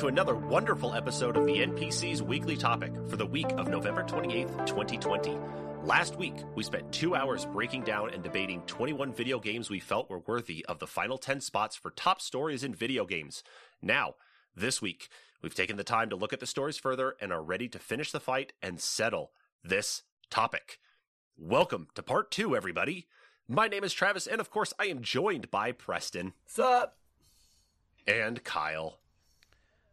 To another wonderful episode of the NPC's Weekly Topic for the week of November 28th, 2020. Last week, we spent two hours breaking down and debating 21 video games we felt were worthy of the final 10 spots for top stories in video games. Now, this week, we've taken the time to look at the stories further and are ready to finish the fight and settle this topic. Welcome to part two, everybody. My name is Travis, and of course, I am joined by Preston Sup? and Kyle.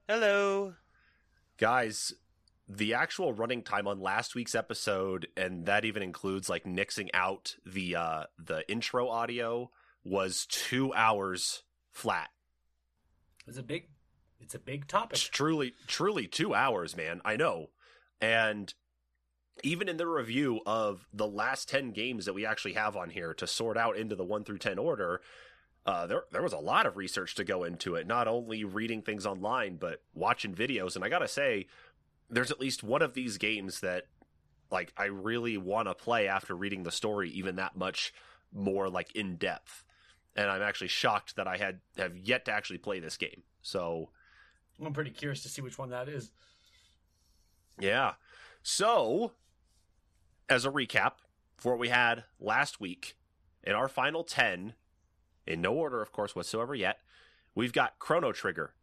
Hello. Guys, the actual running time on last week's episode, and that even includes like nixing out the uh the intro audio, was two hours flat. It's a big, it's a big topic. It's truly, truly two hours, man. I know. And even in the review of the last 10 games that we actually have on here to sort out into the 1 through 10 order, uh, there, there was a lot of research to go into it, not only reading things online, but watching videos. And I gotta say, there's at least one of these games that, like, I really want to play after reading the story even that much more, like, in depth. And I'm actually shocked that I had have yet to actually play this game. So, I'm pretty curious to see which one that is. Yeah. So, as a recap for what we had last week, in our final 10, in no order, of course, whatsoever yet, we've got Chrono Trigger,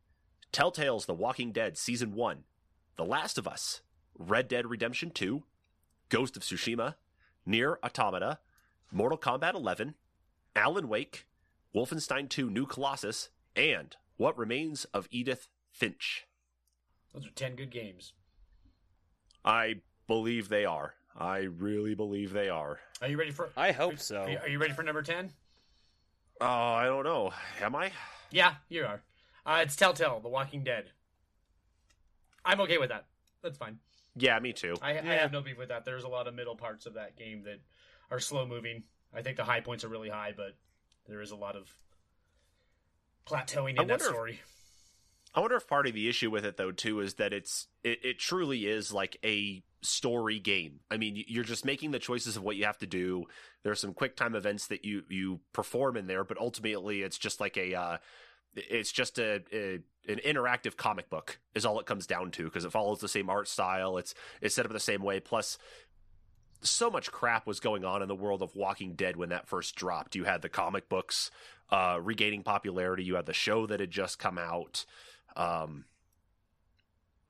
Telltale's The Walking Dead Season 1, The Last of Us, Red Dead Redemption 2, Ghost of Tsushima, Nier Automata, Mortal Kombat 11, Alan Wake, Wolfenstein 2 New Colossus, and What Remains of Edith Finch. Those are ten good games. I believe they are. I really believe they are. Are you ready for? I hope Are so. you, are you ready for number ten? Oh, I don't know. Am I? Yeah, you are. Uh, it's Telltale, The Walking Dead. I'm okay with that. That's fine. Yeah, me too. I, I have no beef with that. There's a lot of middle parts of that game that are slow moving. I think the high points are really high, but there is a lot of plateauing I in that wonder if- story. I wonder if part of the issue with it though too is that it's it, it truly is like a story game. I mean, you're just making the choices of what you have to do. There are some quick time events that you you perform in there, but ultimately it's just like a uh it's just a, a an interactive comic book is all it comes down to because it follows the same art style. It's it's set up the same way. Plus, so much crap was going on in the world of Walking Dead when that first dropped. You had the comic books uh, regaining popularity. You had the show that had just come out. Um,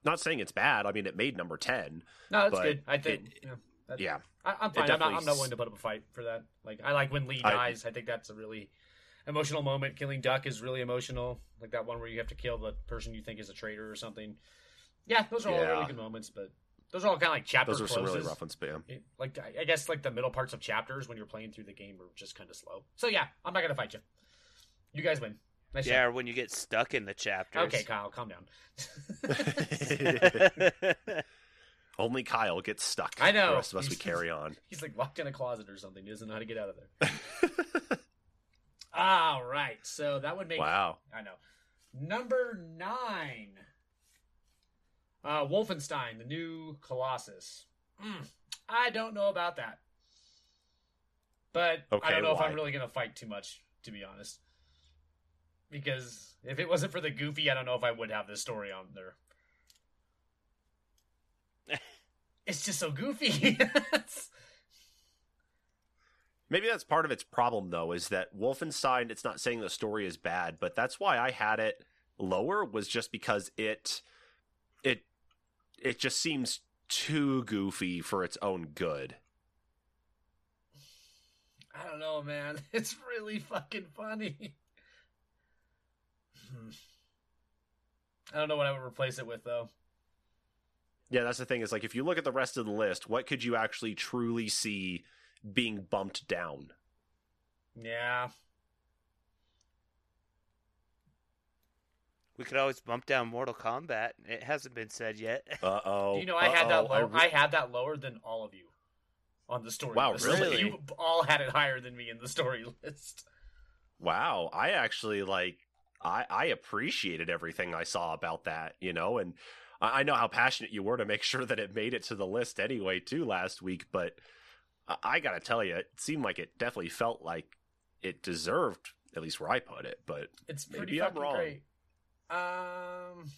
not saying it's bad. I mean, it made number ten. No, that's good. I think. it- yeah, Yeah, I, I'm fine. I'm not, I'm not willing to put up a fight for that. Like, I like when Lee dies. I think that's a really emotional moment. Killing Duck is really emotional. Like that one where you have to kill the person you think is a traitor or something. Yeah, those are all Yeah. really good moments, but those are all kind of like chapter those are some really rough ones. Yeah. It- like I I guess like the middle parts of chapters when you're playing through the game are just kind of slow. So yeah, I'm not gonna fight you. You guys win. Nice Yeah, job. or when you get stuck in the chapters. Okay, Kyle, calm down. Only Kyle gets stuck. I know. The rest of us we carry on. He's like locked in a closet or something. He doesn't know how to get out of there. All right, so that would make wow. I know. Number nine. Uh, Wolfenstein, the new Colossus. Mm, I don't know about that. But I don't know if? I'm really going to fight too much, to be honest. Because if it wasn't for the Goofy, I don't know if I would have this story on there. it's just so goofy. Maybe that's part of its problem, though, is that Wolfenstein, it's not saying the story is bad, but that's why I had it lower, was just because it it it just seems too goofy for its own good. I don't know, man. It's really fucking funny. Hmm. I don't know what I would replace it with though. Yeah, that's the thing, is like if you look at the rest of the list, what could you actually truly see being bumped down? Yeah. we could always bump down Mortal Kombat. It hasn't been said yet. Uh oh. You know I had that lower I, had that lower than all of you on the story Wow, list. really? You all had it higher than me in the story list. Wow, I actually like I I appreciated everything I saw about that, you know, and I I know how passionate you were to make sure that it made it to the list anyway too last week, but I, I gotta tell you, it seemed like it definitely felt like it deserved at least where I put it, but It's Maybe pretty I'm wrong. great. Um.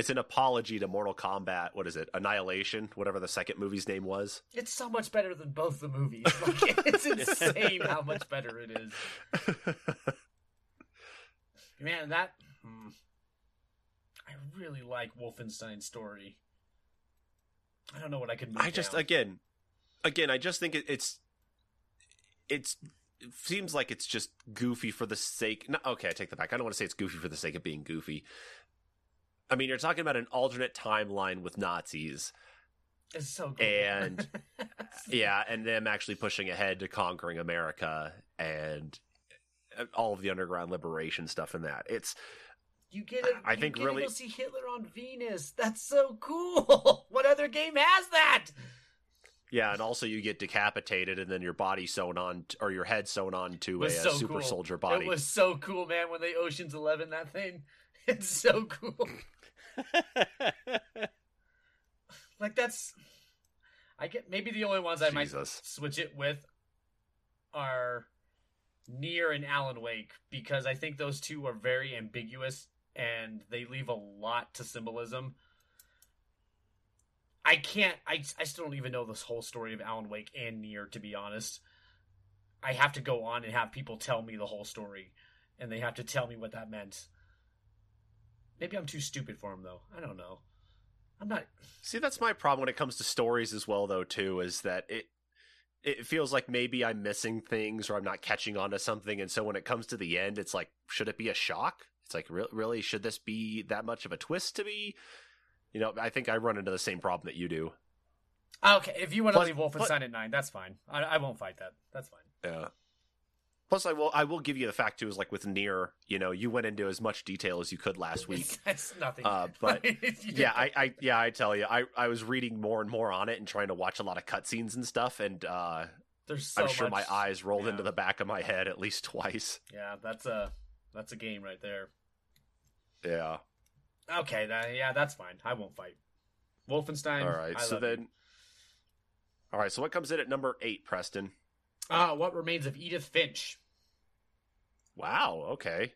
It's an apology to Mortal Kombat. What is it? Annihilation, whatever the second movie's name was. It's so much better than both the movies. Like, it's insane how much better it is. Man, that. hmm. I really like Wolfenstein's story. I don't know what I could. I just down. again, again, I just think it, it's it's it seems like it's just goofy for the sake. No, okay, I take that back. I don't want to say it's goofy for the sake of being goofy. I mean, you're talking about an alternate timeline with Nazis, It's so cool. and yeah, and them actually pushing ahead to conquering America and all of the underground liberation stuff in that. It's you get it. I you think get really- to see Hitler on Venus. That's so cool. what other game has that? yeah, and also you get decapitated and then your body sewn on or your head sewn on to a, uh, so super cool. soldier body. It was so cool, man. When they Ocean's Eleven that thing, it's so cool. Like that's, I get maybe the only ones I might switch it with are Nier and Alan Wake because I think those two are very ambiguous and they leave a lot to symbolism. I can't. I I still don't even know this whole story of Alan Wake and Nier to be honest. I have to go on and have people tell me the whole story, and they have to tell me what that meant. Maybe I'm too stupid for them though. I don't know. I'm not. See, that's my problem when it comes to stories as well, though. Too is that it it feels like maybe I'm missing things or I'm not catching on to something, and so when it comes to the end, it's like, should it be a shock? It's like, re- really, should this be that much of a twist to me? You know, I think I run into the same problem that you do. Okay, if you want to leave Wolfenstein plus- at nine, that's fine. I, I won't fight that. That's fine. Yeah. Plus, I will I will give you the fact too is like with Nier, you know, you went into as much detail as you could last week. That's nothing. Uh, but, yeah, I, I yeah, I tell you, I, I was reading more and more on it and trying to watch a lot of cutscenes and stuff, and uh, there's so I'm sure much- my eyes rolled yeah. into the back of my head at least twice. Yeah, that's a that's a game right there. Yeah. Okay, that, yeah, that's fine. I won't fight. Wolfenstein. All right. I so then, all right. So what comes in at number eight, Preston? Uh, what remains of Edith Finch? Wow. Okay.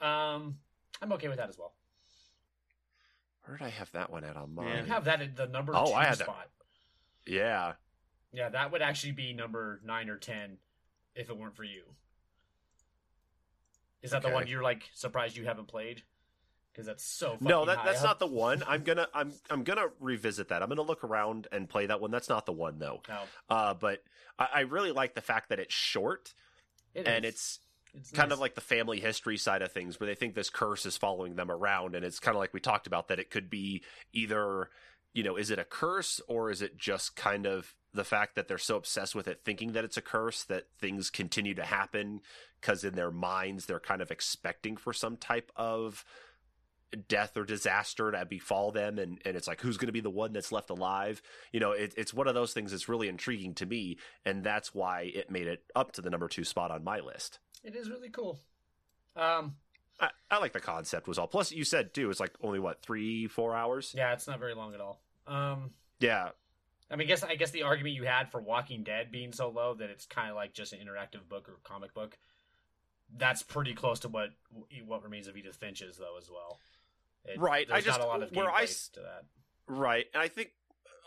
Um, I'm okay with that as well. Where did I have that one at on Yeah. mine? You have that at the number Oh, two I had that. spot. Yeah. Yeah, that would actually be number nine or ten if it weren't for you. Is that the one you're like surprised you haven't played? Because that's so. No, that that's up. not the one. I'm gonna I'm I'm gonna revisit that. I'm gonna look around and play that one. That's not the one though. No, Uh, but I, I really like the fact that it's short it and it's it's kind nice. of like the family history side of things where they think this curse is following them around and it's kind of like we talked about that it could be either you know is it a curse or is it just kind of the fact that they're so obsessed with it thinking that it's a curse that things continue to happen because in their minds they're kind of expecting for some type of death or disaster to befall them and, and it's like who's going to be the one that's left alive you know it, it's one of those things that's really intriguing to me and that's why it made it up to the number two spot on my list it is really cool. Um, I, I like the concept was all. Plus, you said too, it's like only what three, four hours. yeah, it's not very long at all. Um, Yeah, I mean, I guess I guess the argument you had for Walking Dead being so low that it's kind of like just an interactive book or comic book. That's pretty close to what what remains of Edith Finch is, though, as well. It- Right, I just- not a lot of where I to that. right. And I think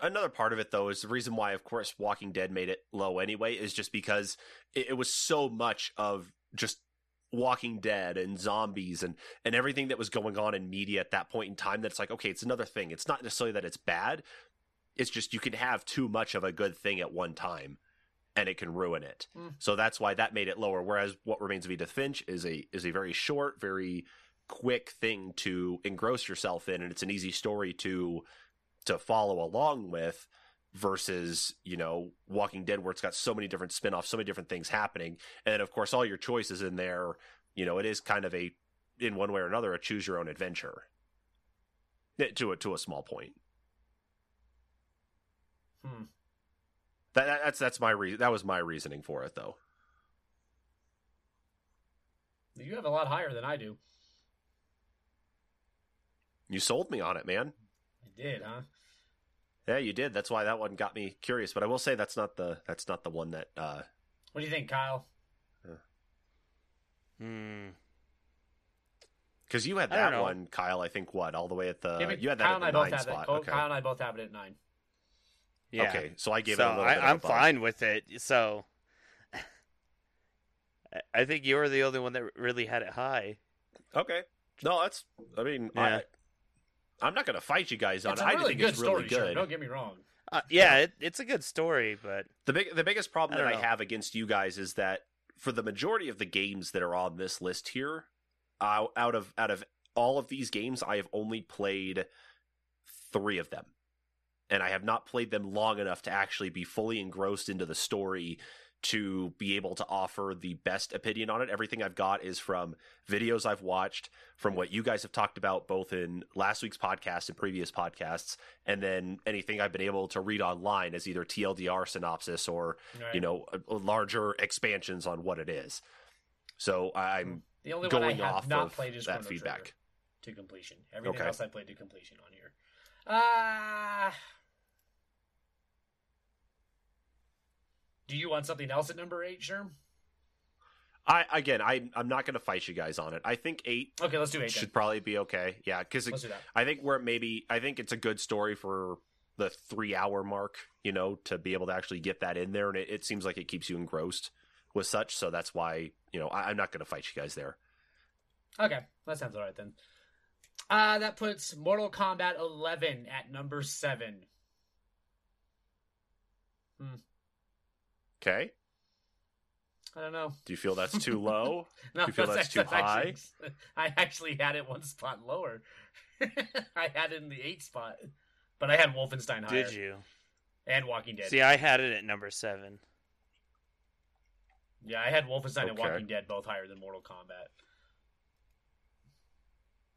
another part of it though is the reason why, of course, Walking Dead made it low anyway is just because it, it was so much of just Walking Dead and zombies and and everything that was going on in media at that point in time. That it's like, okay, it's another thing. It's not necessarily that it's bad. It's just you can have too much of a good thing at one time, and it can ruin it. Mm. So that's why that made it lower. Whereas what remains of Edith Finch is a is a very short, very quick thing to engross yourself in, and it's an easy story to to follow along with. Versus, you know, Walking Dead, where it's got so many different spin offs, so many different things happening, and of course all your choices in there. You know, it is kind of a, in one way or another, a choose your own adventure. Eh, To a to a small point. Hmm. That, that- that's that's my re- that was my reasoning for it though. You have a lot higher than I do. You sold me on it, man. I did, huh? Yeah, you did. That's why that one got me curious. But I will say that's not the that's not the one that. uh What do you think, Kyle? Hmm. Because you had that one, Kyle. I think what all the way at the Yeah, Uh, you had that Kyle at and the I both nine have spot. that. Okay. Kyle and I both have it at nine. Yeah. Okay, so I gave so it a little I, bit. I'm of fine with it. So I- I think you were the only one that really had it high. Okay. No, that's. I mean, Yeah. I, I'm not going to fight you guys on It's it. a I really think good it's story. really Sure, good. don't get me wrong. Uh, yeah, it, it's a good story, but The big, the biggest problem I that don't I have against you guys is that for the majority of the games that are on this list here, uh, out of out of all of these games, I have only played three of them, and I have not played them long enough to actually be fully engrossed into the story to be able to offer the best opinion on it. Everything I've got is from videos I've watched, from what you guys have talked about both in last week's podcast and previous podcasts, and then anything I've been able to read online as either TLDR synopsis or Right. you know larger expansions on what it is. So I'm the only going one I have off not of played is that feedback. To completion. Everything Okay. else I played to completion on here. Uh Do you want something else at number eight, Sherm? I again I I'm not going to fight you guys on it. I think eight Okay, let's do eight. should Then. probably be okay. Yeah, because Let's do that. I think where maybe I think it's a good story for the three hour mark, you know, to be able to actually get that in there, and it, it seems like it keeps you engrossed with such. So that's why you know I, I'm not going to fight you guys there. Okay, that sounds alright then. Uh that puts Mortal Kombat 11 at number seven. Okay, I don't know. do you feel that's too low? No, You feel that's too actually, I actually had it one spot lower. I had it in the eight spot, but I had Wolfenstein higher did you? and Walking Dead. See, I had it at number seven. Yeah, I had Wolfenstein and Walking Dead both higher than Mortal Kombat.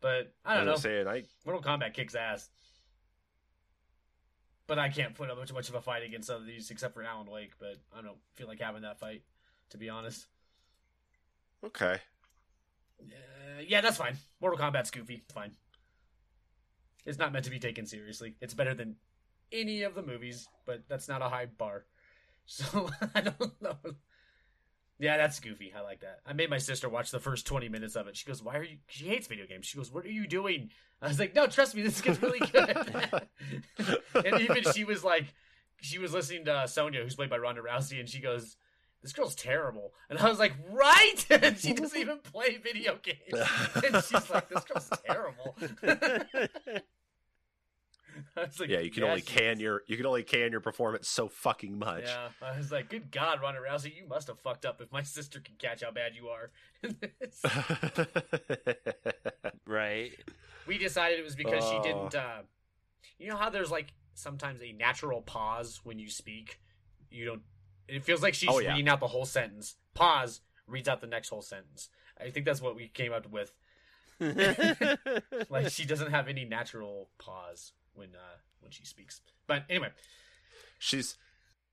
But I don't As know. was saying, I Mortal Kombat kicks ass. But I can't put up much much of a fight against other these except for Alan Wake. But I don't feel like having that fight, to be honest. okay. Uh, yeah, that's fine. Mortal Kombat's goofy. It's fine. It's not meant to be taken seriously. It's better than any of the movies, but that's not a high bar. So I don't know. Yeah, that's goofy. I like that. I made my sister watch the first 20 minutes of it. She goes, Why are you? She hates video games. She goes, What are you doing? I was like, No, trust me, this gets really good. and even she was like, She was listening to Sonya, who's played by Ronda Rousey, and she goes, This girl's terrible. And I was like, Right? and she doesn't even play video games. and she's like, This girl's terrible. I was like, yeah, you can only can your you can only can your performance so fucking much. Yeah, I was like, good God, Ronda Rousey, you must have fucked up if my sister can catch how bad you are. right. we decided it was because she Oh. didn't. Uh, you know how there's like sometimes a natural pause when you speak. You don't. It feels like she's Oh, yeah. reading out the whole sentence. Pause, reads out the next whole sentence. I think that's what we came up with. Like she doesn't have any natural pause when uh, when she speaks. But anyway, she's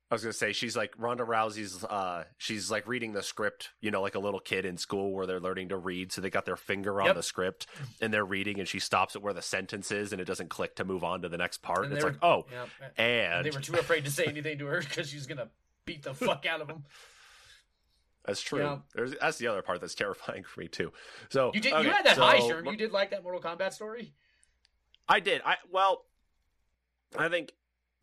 I was gonna say she's like Ronda Rousey's uh she's like reading the script, you know, like a little kid in school where they're learning to read, so they got their finger on Yep. the script and they're reading and she stops it where the sentence is and it doesn't click to move on to the next part. And And it's they like, oh, yeah, and, and they were too afraid to say anything to her because she was gonna beat the fuck out of them. that's true. That's the other part that's terrifying for me too. So You did. okay, you had that so- high, Sherm. You did like that Mortal Kombat story. I did. I well, I think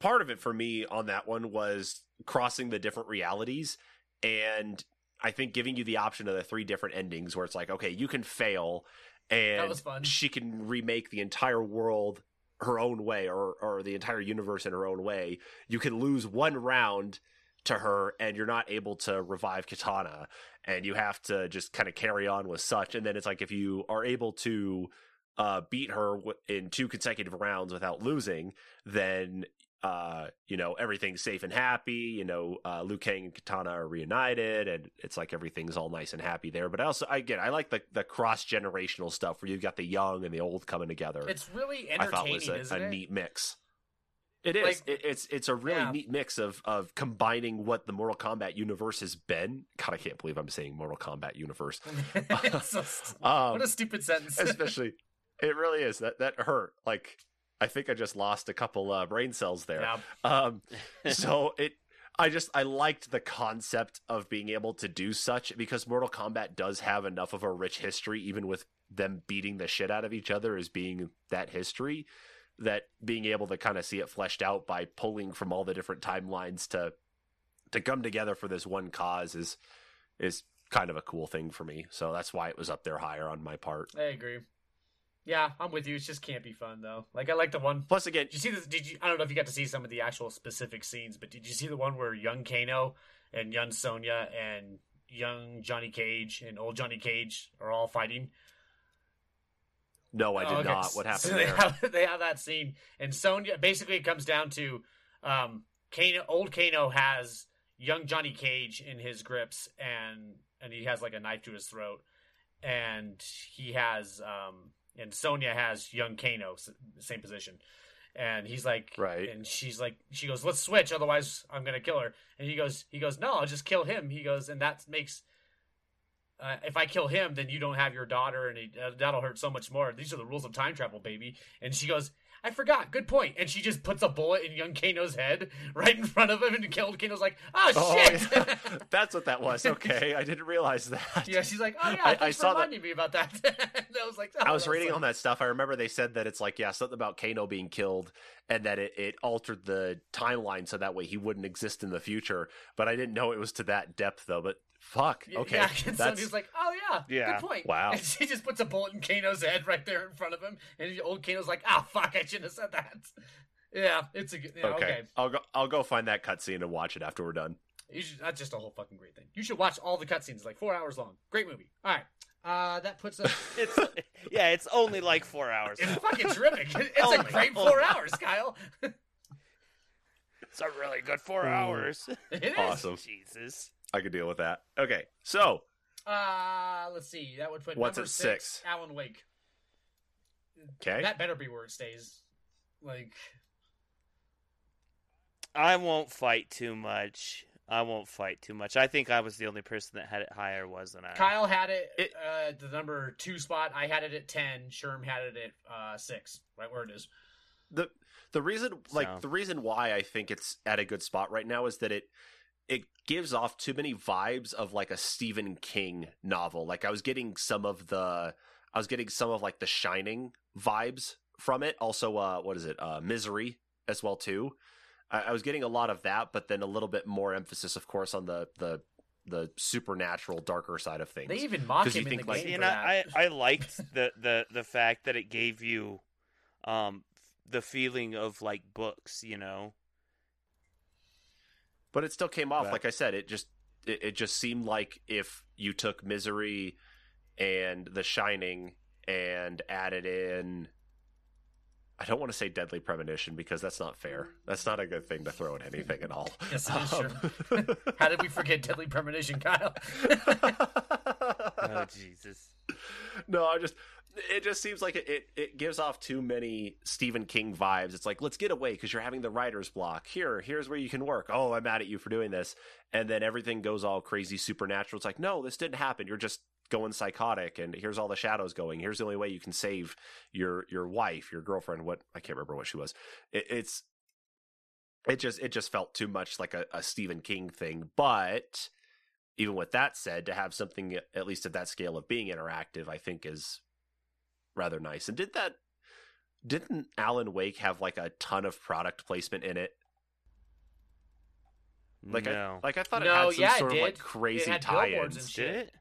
part of it for me on that one was crossing the different realities, and I think giving you the option of the three different endings, where it's like, okay, you can fail, and she can remake the entire world her own way, or or the entire universe in her own way. You can lose one round to her, and you're not able to revive Katana, and you have to just kind of carry on with such. And then it's like if you are able to uh, beat her w- in two consecutive rounds without losing, then uh, you know everything's safe and happy. You know, uh, Liu Kang and Katana are reunited, and it's like everything's all nice and happy there. But I also, again, I like the the cross generational stuff where you've got the young and the old coming together. It's really entertaining. I thought was a, a neat mix. It is. Like- it, it's it's a really Yeah. neat mix of of combining what the Mortal Kombat universe has been. God, I can't believe I'm saying Mortal Kombat universe. So Um, what a stupid sentence. especially it really is that that hurt like i think i just lost a couple uh, brain cells there um so it I just I liked the concept of being able to do such because Mortal Kombat does have enough of a rich history, even with them beating the shit out of each other as being that history, that being able to kind of see it fleshed out by pulling from all the different timelines to to come together for this one cause is is kind of a cool thing for me. So that's why it was up there higher on my part. I agree. Yeah, I'm with you. It just can't be fun though. Like I like the one. Plus, again, Did you see this? Did you? I don't know if you got to see some of the actual specific scenes, but did you see the one where young Kano and young Sonya and young Johnny Cage and old Johnny Cage are all fighting? no, I did Oh, okay. not. What happened So they have, they have that scene, and Sonya basically it comes down to um, Kano. Old Kano has young Johnny Cage in his grips, and and he has like a knife to his throat, and he has um, and Sonya has young Kano, same position. And he's like, Right. And she's like, she goes, "Let's switch, otherwise I'm gonna kill her." And he goes, he goes, "No, I'll just kill him." He goes, and that makes uh, if I kill him, then you don't have your daughter, and he, uh, that'll hurt so much more. These are the rules of time travel, baby. And she goes, I forgot. Good point. And she just puts a bullet in young Kano's head right in front of him and killed Kano's like, oh, Oh, shit. yeah. that's what that was. Okay, I didn't realize that. yeah, she's like, oh, yeah, I- I saw for that- reminding me about that. I was like, oh, I was reading like- on that stuff. I remember they said that it's like, yeah, something about Kano being killed and that it, it altered the timeline so that way he wouldn't exist in the future. But I didn't know it was to that depth, though. But fuck, okay. Yeah, and That's, Sonya's like, oh, yeah, Yeah. good point. Wow. And she just puts a bullet in Kano's head right there in front of him. And old Kano's like, ah, fuck, I shouldn't have said that. Yeah, it's a good, yeah, okay. okay. I'll go. I'll go find that cutscene and watch it after we're done. You should, that's just a whole fucking great thing. You should watch all the cutscenes. Like four hours long. Great movie. All right. Uh, that puts us. It's yeah, it's only like four hours. It's fucking terrific. It's Oh a great God. four hours, Kyle. It's a really good four Ooh. hours. It is. Awesome. Jesus. I could deal with that. Okay, so Uh, let's see. That would put What's number at six, six? Alan Wake. okay, That better be where it stays. Like, I won't fight too much. I won't fight too much. I think I was the only person that had it higher, wasn't I? Kyle had it, It- uh, the number two spot. I had it at ten. Sherm had it at uh, six. Right where it is. the the reason like So- the reason why I think it's at a good spot right now is that it it gives off too many vibes of like a Stephen King novel. Like I was getting some of the I was getting some of like the Shining vibes from it. Also, uh, what is it? Uh, Misery as well too. I, I was getting a lot of that, but then a little bit more emphasis, of course, on the the the supernatural, darker side of things. They even mock 'Cause you him in think, the like- game See, for I, that. I, I liked the, the, the fact that it gave you um the feeling of like books, you know. but it still came off Right. like i said it just it, it just seemed like if you took misery and the shining and added in i don't want to say deadly premonition because that's not fair that's not a good thing to throw at anything at all Yes, it is, Um, How did we forget Deadly Premonition, Kyle? Oh Jesus. no, I just it just seems like it, it, it gives off too many Stephen King vibes. It's like, let's get away because you're having the writer's block. Here, here's where you can work. Oh, I'm mad at you for doing this. And then everything goes all crazy supernatural. It's like, no, this didn't happen. You're just going psychotic and here's all the shadows going. Here's the only way you can save your your wife, your girlfriend, what I can't remember what she was. It, it's it just it just felt too much like a, a Stephen King thing. But even with that said, to have something at least at that scale of being interactive, I think is rather nice. And did that didn't Alan Wake have like a ton of product placement in it? Like no. I like I thought it No, had some yeah, sort of like crazy It had and tie-ins. shit. Did it?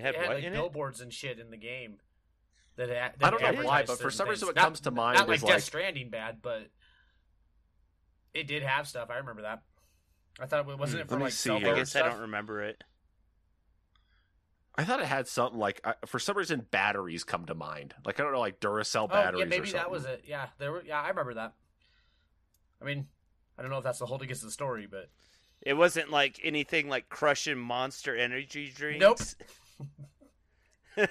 It had it had what like in it? billboards and shit in the game. That, that I don't know why, but for certain some reason things. what Not- comes to mind Not like is Death like Stranding bad, but it did have stuff. I remember that. I thought it wasn't Hmm, it for like see. I phone guess I don't remember it. I thought it had something like I, for some reason batteries come to mind. Like I don't know, like Duracell batteries. Oh batteries. yeah, or maybe that was it. Yeah, there were. Yeah, I remember that. I mean, I don't know if that's the whole against the story, but It wasn't like anything like crushing monster energy drinks. Nope.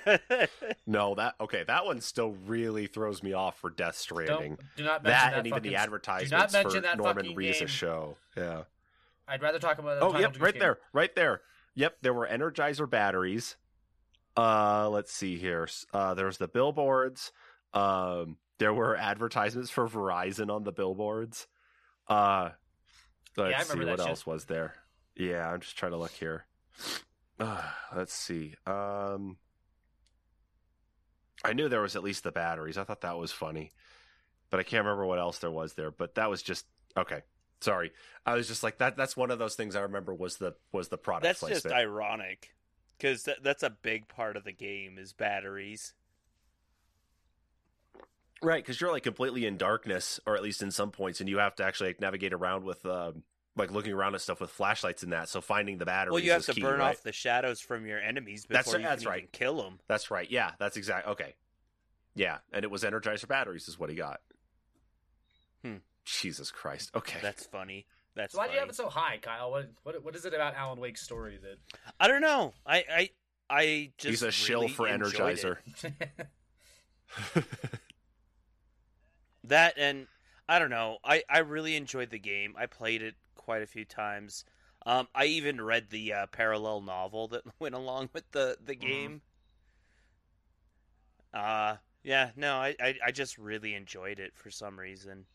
No, that okay. That one still really throws me off for Death Stranding. don't do not mention That, that, and even the fucking- advertisements mention for that Norman fucking Reedus' game. show. Yeah. I'd rather talk about. Oh, yep, right game. there, right there. Yep, there were Energizer batteries. Uh, let's see here. Uh, there's the billboards. Um, there were advertisements for Verizon on the billboards. Uh, Let's Yeah, see what shit. else was there. Yeah, I'm just trying to look here. Uh, let's see. Um, I knew there was at least the batteries. I thought that was funny, but I can't remember what else there was there. But that was just okay. Sorry, I was just like that. That's one of those things I remember was the was the product That's placement. just ironic because that, that's a big part of the game is batteries. Right, because you're like completely in darkness, or at least in some points, and you have to actually like, navigate around with, um, like looking around at stuff with flashlights and that. So finding the batteries. Well, you have to key, burn right? off the shadows from your enemies before That's- you that's can right. even kill them. That's right. Yeah, that's exact. Okay. Yeah, and it was Energizer batteries is what he got. Hmm. Jesus Christ. Okay. That's funny. That's So why do you have it so high, Kyle? What what what is it about Alan Wake's story that? I don't know. I I I just He's a shill for Energizer. That and I don't know. I I really enjoyed the game. I played it quite a few times. Um, I even read the uh, parallel novel that went along with the the Mhm. game. Uh yeah, no, I, I I just really enjoyed it for some reason.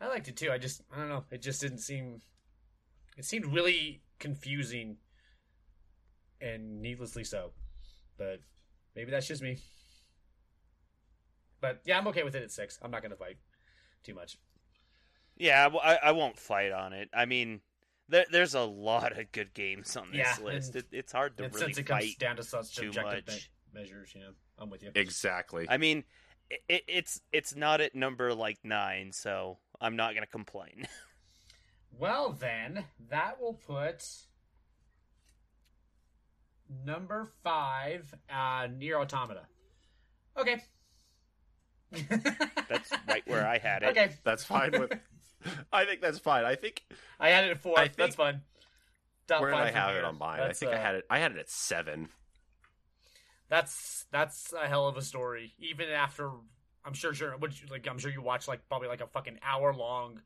I liked it too. I just I don't know. It just didn't seem. It seemed really confusing, and needlessly so. But maybe that's just me. But yeah, I'm okay with it at six. I'm not gonna fight too much. Yeah, well, I, I won't fight on it. I mean, there, there's a lot of good games on this Yeah, list. It, it's hard to really since it comes fight. down to such too objective much. me- measures, you know, I'm with you. exactly. I mean, it, it, it's it's not at number like nine, so I'm not gonna complain. Well, then that will put number five, uh, Nier Automata. Okay. That's right where I had it. Okay, that's fine with. I think that's fine. I think I had it at four. I That's fine. Top where did I have here. it on mine? I That's, think I uh, had it. I had it at seven. That's that's a hell of a story. Even after, I'm sure, sure, what you, like I'm sure you watch like probably like a fucking hour long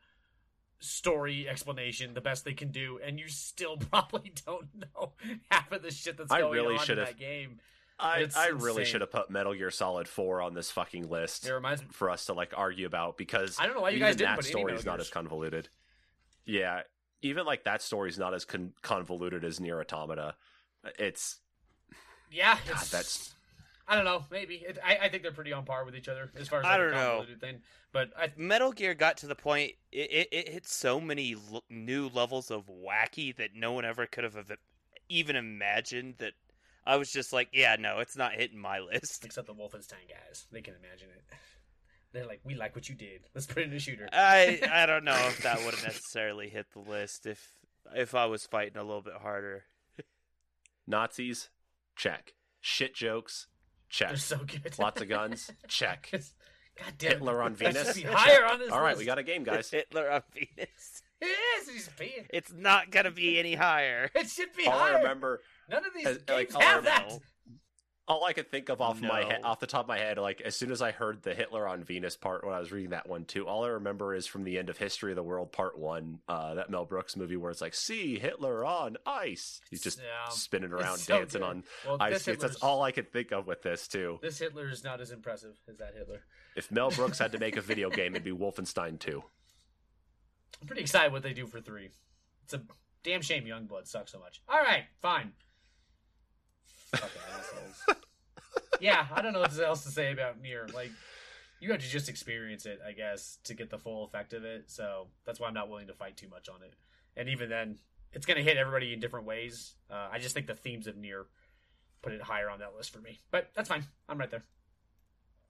story explanation, the best they can do, and you still probably don't know half of the shit that's I going really on in that game. I It's I really insane. should have put Metal Gear Solid Four on this fucking list It reminds me. for us to like argue about because I don't know why you guys didn't that put story is not as convoluted. Yeah, even like that story is not as con- convoluted as Nier Automata. It's Yeah, God, it's, that's I don't know. Maybe it, I, I think they're pretty on par with each other as far as I like, don't a know. thing. But I, Metal Gear got to the point it, it, it hit so many l- new levels of wacky that no one ever could have even imagined that I was just like, yeah, no, it's not hitting my list. except the Wolfenstein guys, they can imagine it. They're like, we like what you did. Let's put in a shooter. I I don't know if that would have necessarily hit the list if if I was fighting a little bit harder. Nazis, check. Shit jokes, check. They're so good. Lots of guns, check. God damn. Hitler on Venus. be higher on this All right, list. we got a game, guys. Hitler on Venus. It is. He's being. It's not gonna be any higher. It should be All I remember, None of these as- games all I have that. know. all I could think of off my head, off the top of my head, like as soon as I heard the Hitler on Venus part when I was reading that one too, all I remember is from the end of History of the World Part One, uh, that Mel Brooks movie where it's like, "See Hitler on ice." He's just Yeah. spinning around, so dancing good. on Well, ice skates. That's all I could think of with this too. this Hitler is not as impressive as that Hitler. If Mel Brooks had to make a video game, it'd be Wolfenstein 2. I'm pretty excited what they do for three. It's a damn shame Youngblood sucks so much. All right, fine. Fucking assholes. yeah, I don't know what else to say about Nier. Like, you have to just experience it, I guess, to get the full effect of it. So that's why I'm not willing to fight too much on it. And even then, it's going to hit everybody in different ways. Uh, I just think the themes of Nier put it higher on that list for me. But that's fine. I'm right there.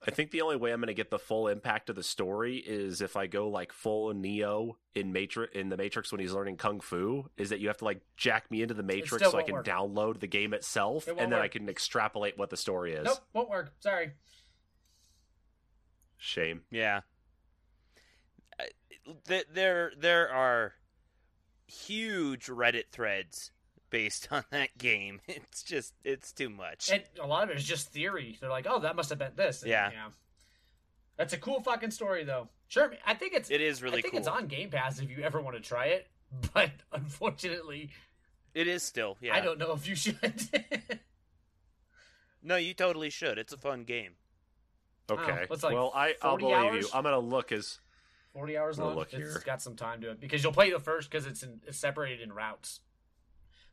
I think the only way I'm going to get the full impact of the story is if I go like full Neo in Matrix in the Matrix when he's learning kung fu. Is that you have to like jack me into the Matrix so I can work. download the game itself, It and then I can extrapolate what the story is. Nope, won't work. Sorry. Shame. Yeah. There there are huge Reddit threads based on that game. It's just it's too much. And a lot of it is just theory. They're like, oh, that must have been this. And, Yeah. That's a cool fucking story, though. Sure, I think it's. It is really I think cool. it's on Game Pass if you ever want to try it. But unfortunately, It is still. Yeah. I don't know if you should. No, you totally should. It's a fun game. Okay. what's like well, I I'll believe hours? you. I'm going to look as 40 hours long. look It's here. got some time to it because you'll play the first because it's, in, it's separated in routes.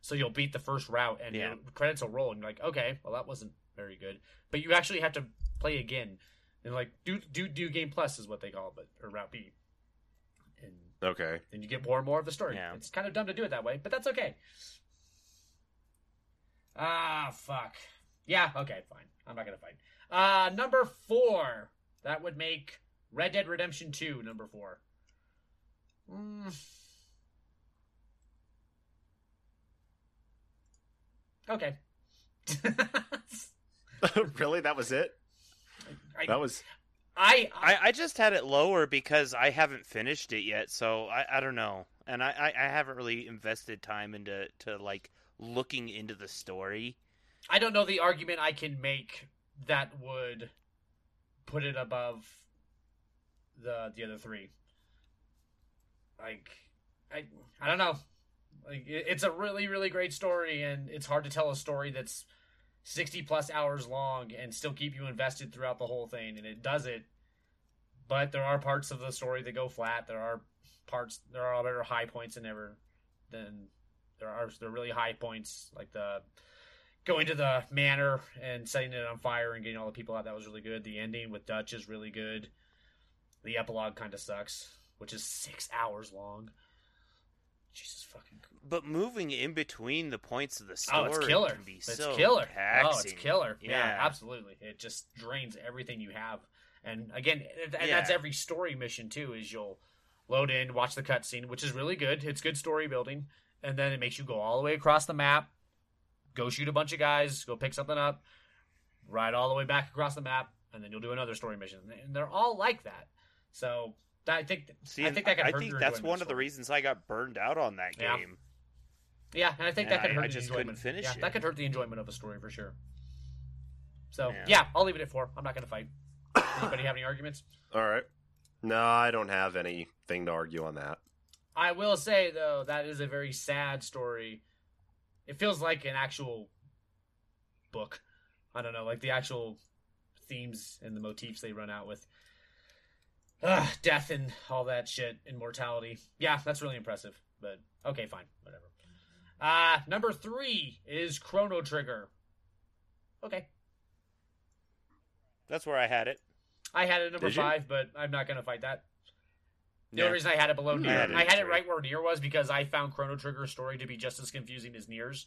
So you'll beat the first route and Yeah. your credits will roll and you're like, okay, well that wasn't very good. But you actually have to play again. And like do do do game plus is what they call it, but or route B. And Okay. then you get more and more of the story. Yeah. It's kind of dumb to do it that way, but that's okay. Ah, fuck. Yeah, okay, fine. I'm not gonna fight. Uh, number four. That would make Red Dead Redemption 2 number four. Mm. Okay. really? That was it? I, That was I, I, I, I just had it lower because I haven't finished it yet, so I, I don't know, and I, I, I haven't really invested time into to like looking into the story. I don't know the argument I can make that would put it above the the other three. Like, I I don't know. Like, it's a really really great story, and it's hard to tell a story that's sixty plus hours long and still keep you invested throughout the whole thing, and it does it. But there are parts of the story that go flat. There are parts. There are other high points than ever. Then there are there are really high points like the going to the manor and setting it on fire and getting all the people out that was really good the ending with dutch is really good the epilogue kind of sucks which is six hours long jesus fucking But moving in between the points of the story oh it's killer can be it's so killer oh it's killer yeah. Yeah. absolutely it just drains everything you have and again and that's every story mission too is you'll load in watch the cutscene which is really good it's good story building and then it makes you go all the way across the map go shoot a bunch of guys, go pick something up, ride all the way back across the map, and then you'll do another story mission. And they're all like that. So I think See, I think that I think that's one of the reasons I got burned out on that Yeah. game. Yeah, and I think And that could I- hurt I the just enjoyment. couldn't finish yeah, it. that could hurt the enjoyment of a story for sure. So Yeah. yeah, I'll leave it at four. I'm not going to fight. Anybody have any arguments? all right. No, I don't have anything to argue on that. I will say though that is a very sad story. It feels like an actual book. I don't know, like the actual themes and the motifs they run out with. Ugh, death and all that shit, immortality. Yeah, that's really impressive. But okay, fine, whatever. Uh number three is Chrono Trigger. Okay, That's where I had it. I had it number Did you? five, but I'm not gonna fight that. The Yeah. only reason I had it below. Nier, I I had had, it it right where Nier was because I found Chrono Trigger's story to be just as confusing as Nier's,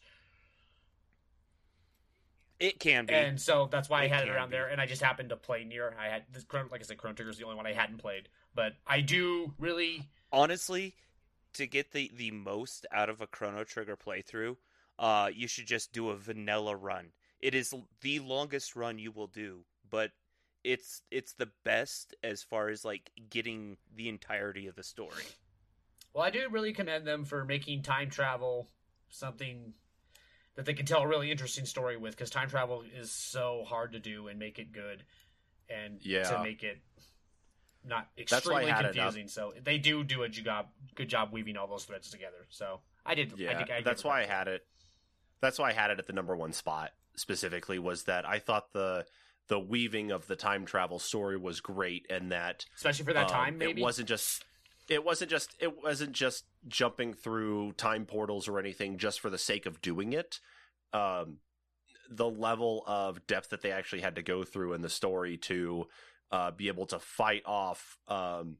It can be. and so that's why I It had it can around be. there. And I just happened to play Nier. I had this, Chrono- like I said, Chrono Trigger's the only one I hadn't played, but I do really. honestly, to get the the most out of a Chrono Trigger playthrough, uh, you should just do a vanilla run. It is the longest run you will do, but it's it's the best as far as like getting the entirety of the story. Well, I do really commend them for making time travel something that they can tell a really interesting story with, because time travel is so hard to do and make it good, and Yeah. to make it not I extremely confusing. So they do do a job, good job weaving all those threads together. So I did. I Yeah, think I that's why I had it. That's why I had it at the number one spot specifically. Was that I thought the the weaving of the time travel story was great, and that especially for that um, time. Maybe it wasn't just it wasn't just it wasn't just jumping through time portals or anything just for the sake of doing it. Um, the level of depth that they actually had to go through in the story to uh, be able to fight off um,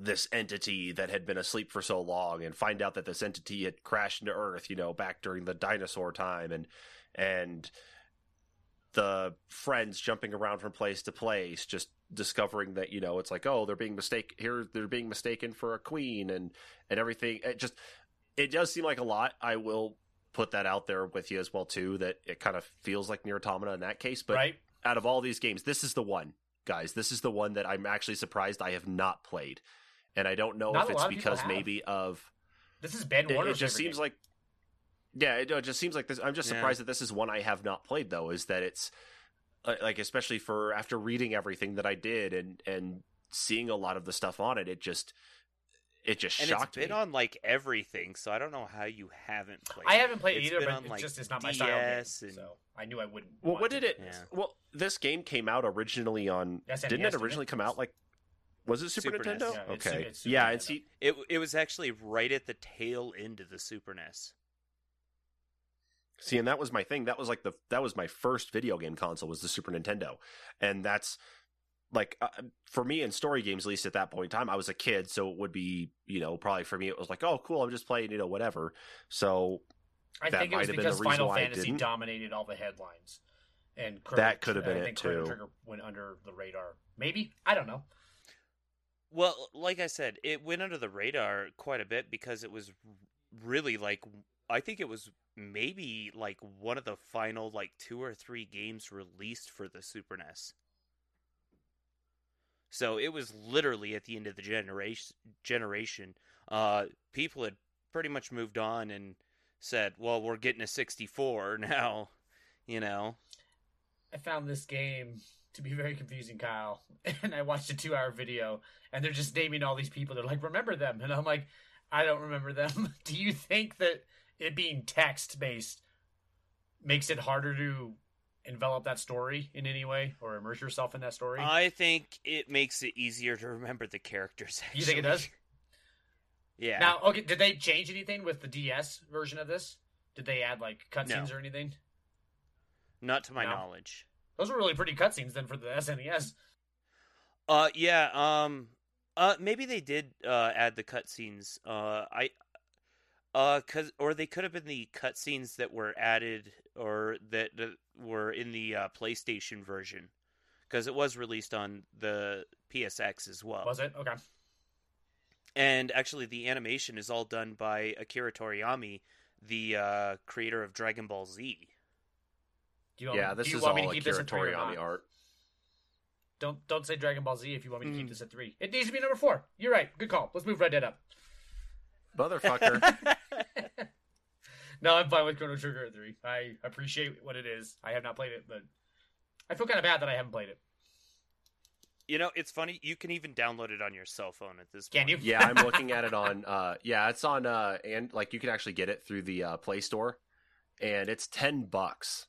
this entity that had been asleep for so long and find out that this entity had crashed into Earth, you know, back during the dinosaur time and and the friends jumping around from place to place, just discovering that you know it's like oh they're being mistake here they're being mistaken for a queen and and everything. It just it does seem like a lot. I will put that out there with you as well too that it kind of feels like Nier Automata in that case, but right. out of all these games, this is the one, guys. This is the one that I'm actually surprised I have not played, and I don't know Not if it's lot of because maybe of This is Ben it, Warner's it just seems game. like yeah it, it just seems like this i'm just Yeah. surprised that this is one i have not played though is that it's uh, like especially for after reading everything that i did and and seeing a lot of the stuff on it it just it just And shocked it's been me on like everything, so I don't know how you haven't played. I haven't played it It's either, but on, it's like, just it's not my style game. And- So I knew I wouldn't. well want what did it Yeah. well this game came out originally on SNES, didn't it originally come out like Was it Super, Super NES. Nintendo? Yeah, okay. Su- it's Super yeah, Nintendo. and see, It it was actually right at the tail end of the Super NES. See, and that was my thing. That was like the that was my first video game console was the Super Nintendo, and that's like uh, for me in story games, at least at that point in time, I was a kid, so it would be you know probably for me it was like oh cool, I'm just playing you know whatever. So I That think it was might have been the because Final Fantasy dominated all the headlines, and Chrono, That could have been I it, Chrono too. Trigger went under the radar. Maybe I don't know. Well, like I said, it went under the radar quite a bit because it was really like I think it was maybe like one of the final like two or three games released for the Super NES. So it was literally at the end of the generation. Generation, uh, people had pretty much moved on and said, "Well, we're getting a 64 now," you know. I found this game to be very confusing, Kyle. And I watched a two hour video, and they're just naming all these people. They're like, remember them. And I'm like, I don't remember them. Do you think that it being text based makes it harder to envelop that story in any way or immerse yourself in that story? I think it makes it easier to remember the characters. Actually. you think it does? Yeah. Now, okay, did they change anything with the DS version of this? Did they add like cutscenes No. or anything? Not to my No. knowledge. Those were really pretty cutscenes then for the SNES. Uh, yeah. Um, uh, maybe they did uh add the cutscenes. Uh, I, uh, cause or they could have been the cutscenes that were added or that, that were in the uh, PlayStation version, because it was released on the PSX as well. Was it? Okay. And actually, the animation is all done by Akira Toriyama, the uh, creator of Dragon Ball Z. Do you want, yeah, me- this do you is want all me to keep Akira at three Toriyama art. Don't don't say Dragon Ball Z if you want me to keep Mm. this at three. It needs to be number four. You're right. Good call. Let's move Red Dead up. Motherfucker. no, I'm fine with Chrono Trigger three. I appreciate what it is. I have not played it, but I feel kind of bad that I haven't played it. You know, it's funny. You can even download it on your cell phone at this Can point. Can you? yeah, I'm looking at it on. uh Yeah, it's on. uh And like you can actually get it through the uh, Play Store, and it's ten bucks.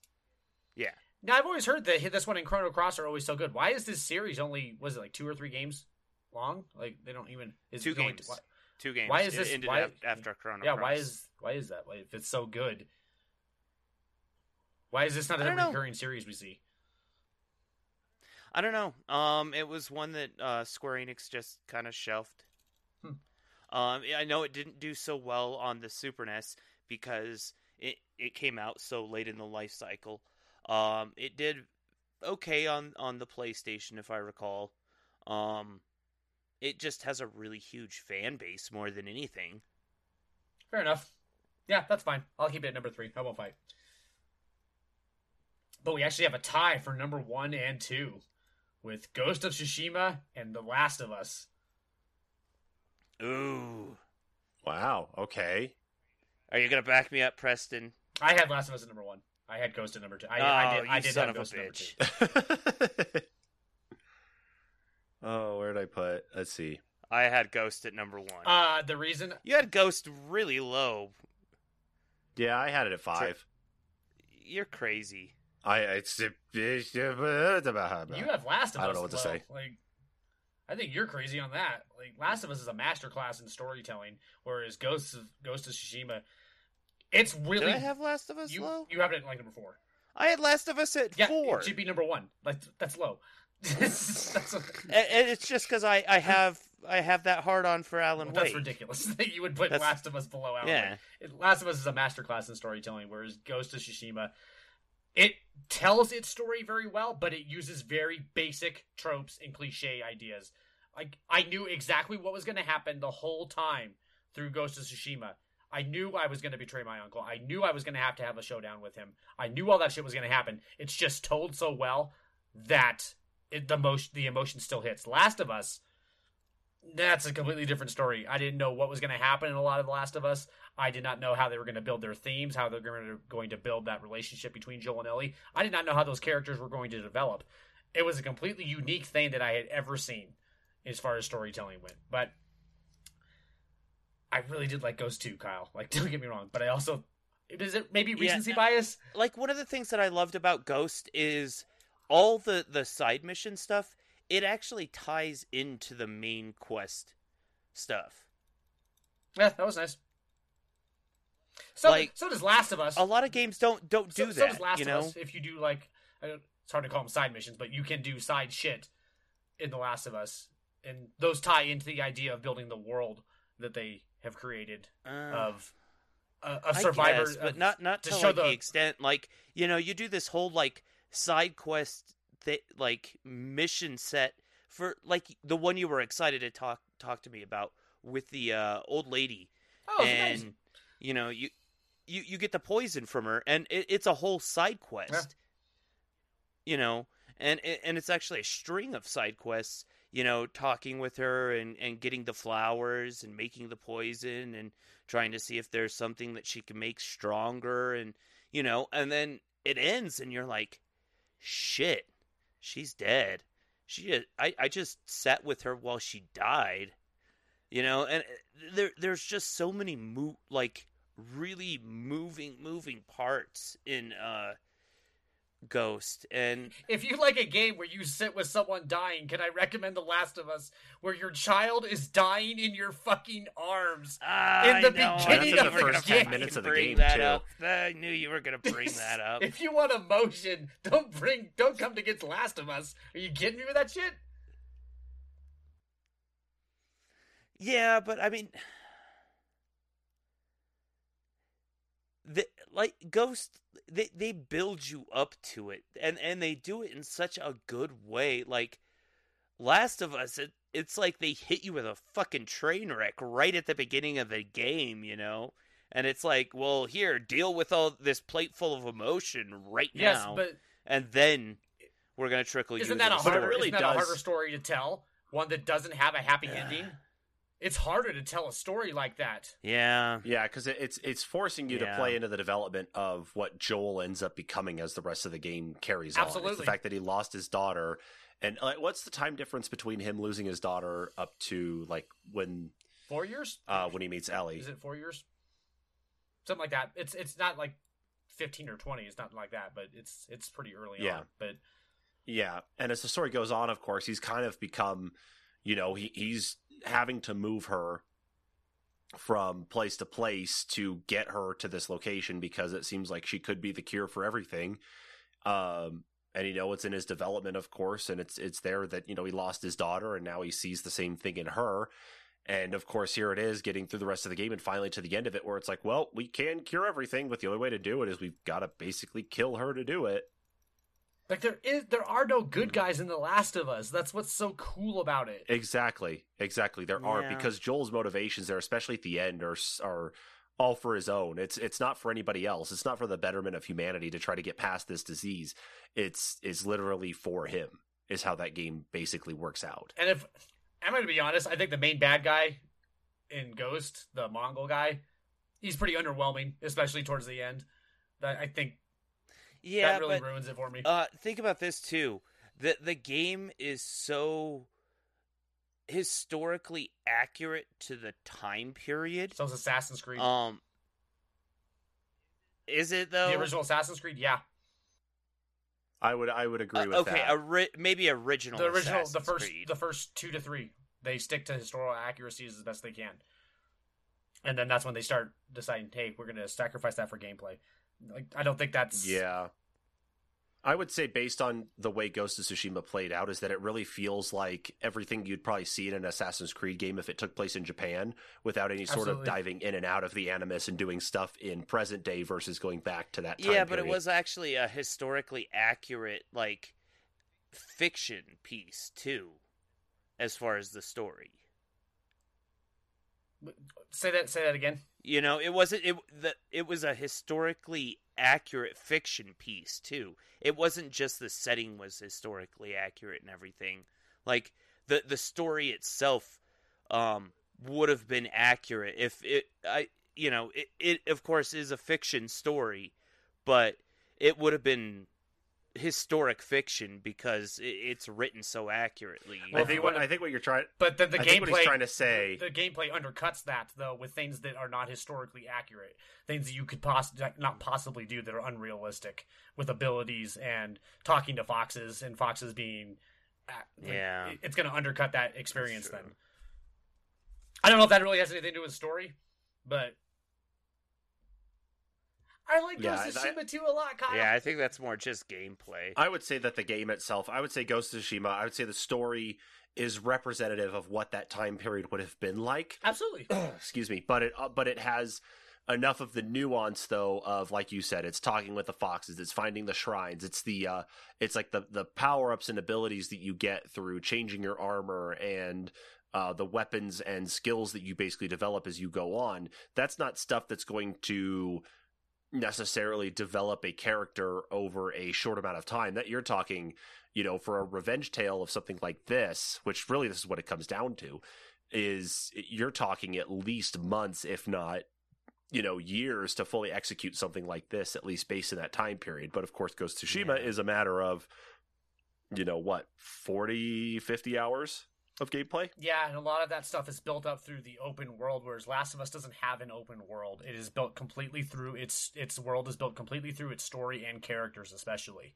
Yeah. Now I've always heard that this one and Chrono Cross are always so good. Why is this series only was it like two or three games long? Like they don't even is Two it only- games. why- Two games. Why is It this- ended why- after Chrono? yeah, Cross. why is why is that? Why, if it's so good, why is this not a don't know. recurring series we see? I don't know. Um, it was one that uh, Square Enix just kind of shelved. Hmm. Um, I know it didn't do so well on the Super NES because it it came out so late in the life cycle. Um, it did okay on on the PlayStation, if I recall. Um, it just has a really huge fan base more than anything. Fair enough. Yeah, that's fine. I'll keep it at number three. I won't fight. But we actually have a tie for number one and two with Ghost of Tsushima and The Last of Us. Ooh, Wow. Okay. are you gonna back me up, Preston? I had Last of Us at number one. I had Ghost at number two. I, Oh, I did. I you did son have of a Ghost at number bitch. two. oh, where did I put? Let's see. I had Ghost at number one. Uh, the reason you had Ghost really low. Yeah, I had it at five. You're crazy. I it's it's about you have Last of Us, I don't know what to say. Like, I think you're crazy on that. Like, Last of Us is a masterclass in storytelling, whereas Ghost of Ghost of Tsushima, it's really Did I have Last of Us you. low? You have it at like number four. I had Last of Us at Yeah, four. it should be number one. Like that's low. That's, And- it's just because I, I have I have that hard on for Alan that's Wake. ridiculous. that you would put That's- Last of Us below Alan Yeah. Wake. Last of Us is a masterclass in storytelling, whereas Ghost of Tsushima, it tells its story very well, but it uses very basic tropes and cliche ideas. Like I knew exactly what was going to happen the whole time through Ghost of Tsushima. I knew I was going to betray my uncle. I knew I was going to have to have a showdown with him. I knew all that shit was going to happen. It's just told so well that it, the most the emotion still hits. Last of Us, that's a completely different story. I didn't know what was going to happen in a lot of The Last of Us. I did not know how they were going to build their themes, how they're going to, going to build that relationship between Joel and Ellie. I did not know how those characters were going to develop. It was a completely unique thing that I had ever seen as far as storytelling went. But I really did like Ghost 2, Kyle. Like, don't get me wrong. But I also. Is it maybe Yeah, recency no. bias? Like one of the things that I loved about Ghost is all the the side mission stuff. it actually ties into the main quest stuff. Yeah, that was nice. So, Like, so does Last of Us. A lot of games don't don't do so, that. So does Last you of know, Us. If you do like, it's hard to call them side missions, but you can do side shit in The Last of Us, and those tie into the idea of building the world that they have created Uh, of uh, of survivor, but of- not not to to, show like the... the- extent like you know you do this whole like side quest th- like mission set for like the one you were excited to talk talk to me about with the uh, old lady. Oh, and nice. you know you you you get the poison from her and it, it's a whole side quest. You know and and it's actually a string of side quests you know talking with her and and getting the flowers and making the poison and trying to see if there's something that she can make stronger and you know and then it ends and you're like shit she's dead. She i i just sat with her while she died you know and uh, there there's just so many mo- like really moving moving parts in uh ghost and If you like a game where you sit with someone dying, can I recommend The Last of Us, where your child is dying in your fucking arms? in the I beginning knew of you the were gonna first 10 minutes of the bring game, that too. up. I knew you were gonna bring that up. If you want emotion, don't bring, don't come to get The Last of Us. Are you kidding me with that shit? Yeah, but I mean, the like Ghost, they they build you up to it, and and they do it in such a good way. Like Last of Us, it, it's like they hit you with a fucking train wreck right at the beginning of the game, you know. And it's like, well, here, deal with all this plate full of emotion right Yes, now, but and then we're gonna trickle isn't into that a the harder, story. really isn't that a harder story to tell? One that doesn't have a happy ending. It's harder to tell a story like that. Yeah, Yeah, because it, it's it's forcing you Yeah. to play into the development of what Joel ends up becoming as the rest of the game carries on. It's Absolutely. the fact that he lost his daughter, and like, what's the time difference between him losing his daughter up to like when Four years? uh when he meets Ellie? Is it four years? Something like that. It's it's not like fifteen or twenty. It's not like that, but it's it's pretty early Yeah. on. But Yeah, and as the story goes on, of course, he's kind of become, you know, he he's having to move her from place to place to get her to this location because it seems like she could be the cure for everything. Um, and you know, it's in his development, of course, and it's it's there that you know he lost his daughter, and now he sees the same thing in her. And of course, here it is, getting through the rest of the game, and finally to the end of it, where it's like, well, we can cure everything, but the only way to do it is we've got to basically kill her to do it. Like there is there are no good guys in The Last of Us. That's what's so cool about it. Exactly, exactly. There are Yeah. because Joel's motivations there, especially at the end, are are all for his own. It's it's not for anybody else. It's not for the betterment of humanity to try to get past this disease. It's it's literally for him. Is how that game basically works out. And if I'm going to be honest, I think the main bad guy in Ghost, the Mongol guy, he's pretty underwhelming, especially towards the end. That I think yeah, that really but ruins it for me. Uh, think about this too. the The game is so historically accurate to the time period. so is Assassin's Creed. Um, is it though? the original Assassin's Creed, yeah. I would I would agree Uh, with okay, that. ori- maybe original. the original, the first, Creed. the first two to three, they stick to historical accuracies as best they can, and then that's when they start deciding, hey, we're going to sacrifice that for gameplay. Like, I don't think that's Yeah. I would say based on the way Ghost of Tsushima played out is that it really feels like everything you'd probably see in an Assassin's Creed game if it took place in Japan without any sort Absolutely. of diving in and out of the animus and doing stuff in present day versus going back to that time yeah, but it was actually a historically accurate like fiction piece too, as far as the story. Say that. Say that again. You know, it wasn't it the it was a historically accurate fiction piece too. It wasn't just the setting was historically accurate and everything. Like the the story itself um would have been accurate if it I you know, it, it of course is a fiction story, but it would have been historic fiction because it's written so accurately. I Well, if think what I think what you're trying But then the I gameplay, think what he's trying to say the gameplay undercuts that though with things that are not historically accurate, things that you could poss- not possibly do that are unrealistic with abilities and talking to foxes and foxes being uh, like, Yeah. it's going to undercut that experience. True. Then I don't know if that really has anything to do with story, but I like Yeah, Ghost of I- Tsushima 2 a lot, Kyle. Yeah, I think that's more just gameplay. I would say that the game itself, I would say Ghost of Tsushima, I would say the story is representative of what that time period would have been like. Absolutely. Excuse me, but it uh, but it has enough of the nuance though of like you said it's talking with the foxes it's finding the shrines it's the uh it's like the the power-ups and abilities that you get through changing your armor and uh, the weapons and skills that you basically develop as you go on that's not stuff that's going to necessarily develop a character over a short amount of time that you're talking you know for a revenge tale of something like this which really this is what it comes down to is you're talking at least months if not you know years to fully execute something like this at least based in that time period but of course ghost tsushima Yeah. is a matter of you know what 40 50 hours of gameplay Yeah, and a lot of that stuff is built up through the open world, whereas Last of Us doesn't have an open world. It is built completely through its its world is built completely through its story and characters, especially.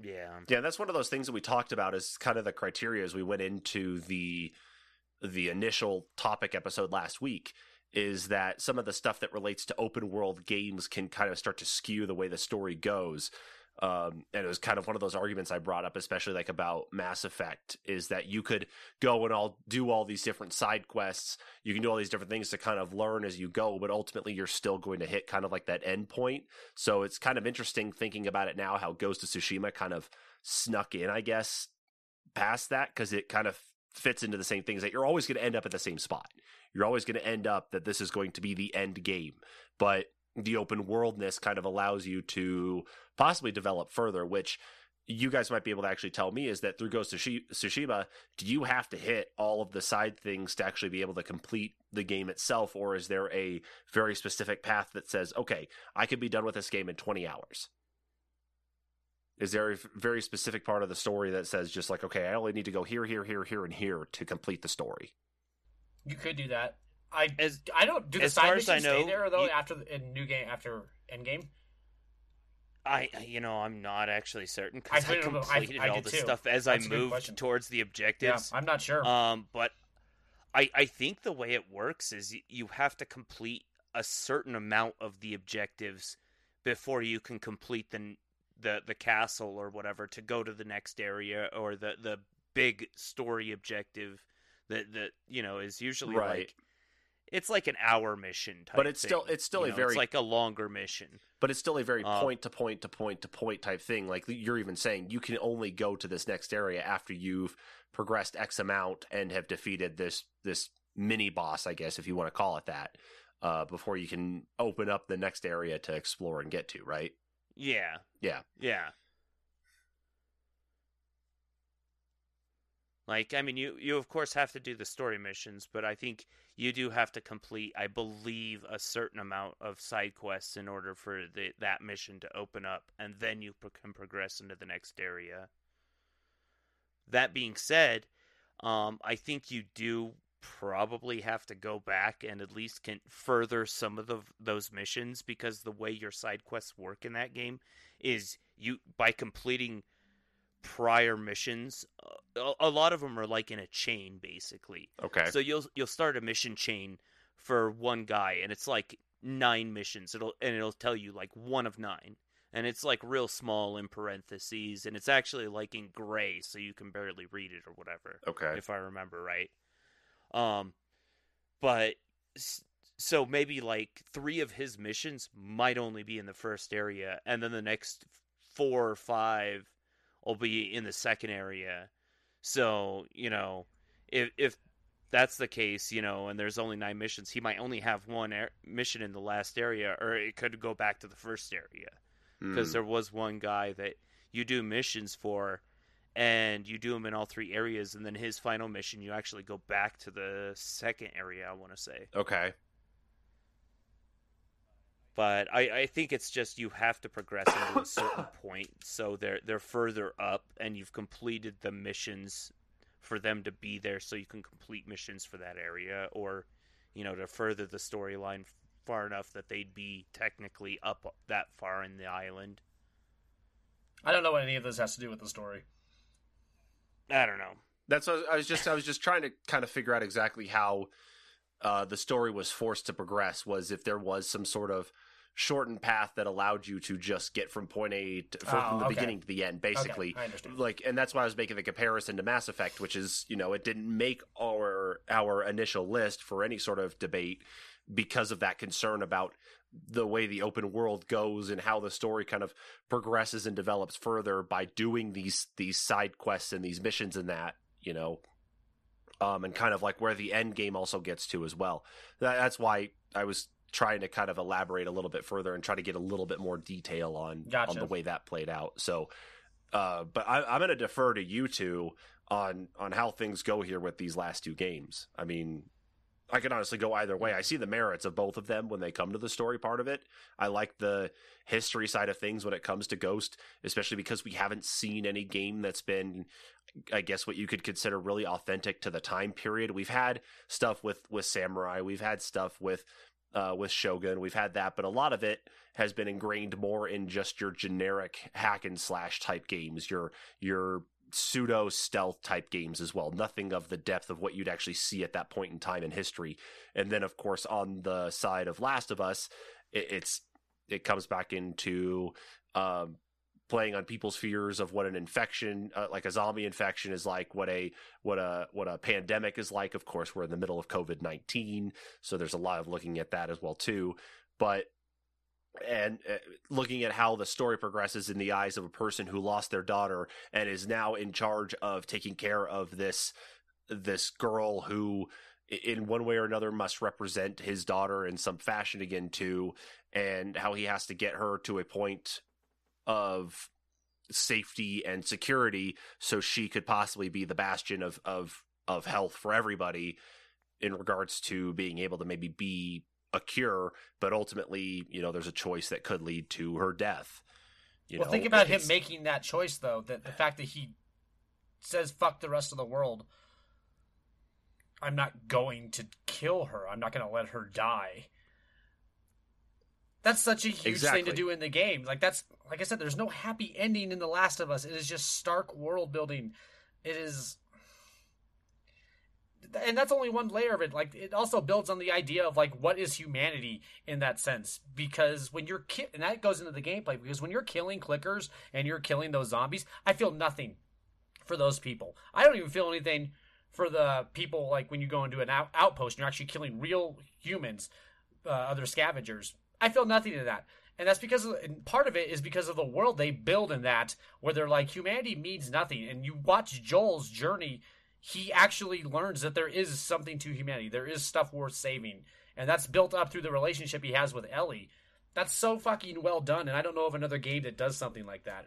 Yeah. Yeah, that's one of those things that we talked about as kind of the criteria as we went into the the initial topic episode last week is that some of the stuff that relates to open world games can kind of start to skew the way the story goes. Um, and it was kind of one of those arguments I brought up, especially like about Mass Effect, is that you could go and all do all these different side quests. You can do all these different things to kind of learn as you go, but ultimately you're still going to hit kind of like that end point. So it's kind of interesting thinking about it now, how Ghost of Tsushima kind of snuck in, I guess, past that because it kind of fits into the same things that you're always going to end up at the same spot. You're always going to end up that this is going to be the end game, but the open worldness kind of allows you to possibly develop further, which you guys might be able to actually tell me is that through Ghost of Tsushima, do you have to hit all of the side things to actually be able to complete the game itself, or is there a very specific path that says, okay, I could be done with this game in 20 hours? Is there a very specific part of the story that says just like, okay, I only need to go here, here, here, here, and here to complete the story? You could do that. I As I don't do the as side far as I missions stay there though you- after the in new game after end game. I, you know, I'm not actually certain I because I, couldn't- I- completed I all did the too. stuff as That's I a good moved towards the Yeah, objectives. I'm not sure. Um, but I I think the way it works is you have to complete a certain amount of the objectives before you can complete the the the castle or whatever to go to the next area or the the big story objective that that you know is usually Right. like it's like an hour mission type But it's still- it's still you a know? very- it's like a longer mission but it's still a very Uh, point to point to point to point type thing. Like you're even saying, you can only go to this next area after you've progressed X amount and have defeated this this mini boss, I guess, if you want to call it that, uh, before you can open up the next area to explore and get to. Right? yeah Yeah. Yeah. Like, I mean, you you of course have to do the story missions, but I think you do have to complete, I believe, a certain amount of side quests in order for the that mission to open up, and then you can progress into the next area. That being said, um, I think you do probably have to go back and at least can further some of the, those missions because the way your side quests work in that game is you by completing prior missions uh, a, a lot of them are like in a chain basically Okay. so you'll you'll start a mission chain for one guy and it's like nine missions it'll and it'll tell you like one of nine and it's like real small in parentheses and it's actually like in gray so you can barely read it or whatever okay. if I remember right. Um, but so maybe like three of his missions might only be in the first area, and then the next four or five will be in the second area. So you know, if if that's the case, you know, and there's only nine missions, he might only have one mission in the last area, or it could go back to the first area because Mm. there was one guy that you do missions for and you do them in all three areas and then his final mission you actually go back to the second area i want to say Okay. But I, I think it's just you have to progress into a certain point so they're they're further up and you've completed the missions for them to be there so you can complete missions for that area or you know to further the storyline far enough that they'd be technically up that far in the island I don't know what any of this has to do with the story. I don't know. That's what I was just I was just trying to kind of figure out exactly how uh, the story was forced to progress. Was if there was some sort of shortened path that allowed you to just get from point A to, from, Oh, from the okay. beginning to the end, basically. Okay, I understand. Like, and that's why I was making the comparison to Mass Effect, which is you know it didn't make our our initial list for any sort of debate because of that concern about the way the open world goes and how the story kind of progresses and develops further by doing these these side quests and these missions and that you know um and kind of like where the end game also gets to as well that, that's why i was trying to kind of elaborate a little bit further and try to get a little bit more detail on Gotcha. on the way that played out so uh but I, i'm going to defer to you two on on how things go here with these last two games i mean I can honestly go either way. I see the merits of both of them when they come to the story part of it. I like the history side of things when it comes to Ghost, especially because we haven't seen any game that's been, I guess, what you could consider really authentic to the time period. We've had stuff with with Samurai, we've had stuff with uh, with Shogun, we've had that, but a lot of it has been ingrained more in just your generic hack and slash type games, your your pseudo stealth type games as well. Nothing of the depth of what you'd actually see at that point in time in history. And then, of course, on the side of Last of Us, it, it's it comes back into um, playing on people's fears of what an infection, uh, like a zombie infection, is like. What a what a what a pandemic is like. Of course, we're in the middle of COVID nineteen, so there's a lot of looking at that as well too. But and uh, looking at how the story progresses in the eyes of a person who lost their daughter and is now in charge of taking care of this this girl who in one way or another must represent his daughter in some fashion again too and how he has to get her to a point of safety and security so she could possibly be the bastion of of of health for everybody in regards to being able to maybe be a cure, but ultimately, you know, there's a choice that could lead to her death. You well, know, think about him making that choice, though. That the fact that he says "fuck the rest of the world," I'm not going to kill her. I'm not going to let her die. That's such a huge thing to do in the game. Like that's like I said, there's no happy ending in The Last of Us. It is just stark world building. It is and that's only one layer of it like it also builds on the idea of like what is humanity in that sense because when you're ki- and that goes into the gameplay because when you're killing clickers and you're killing those zombies i feel nothing for those people i don't even feel anything for the people like when you go into an out- outpost and you're actually killing real humans uh, other scavengers i feel nothing to that and that's because of, and part of it is because of the world they build in that where they're like humanity means nothing and you watch joel's journey he actually learns that there is something to humanity. There is stuff worth saving. And that's built up through the relationship he has with Ellie. That's so fucking well done. And I don't know of another game that does something like that.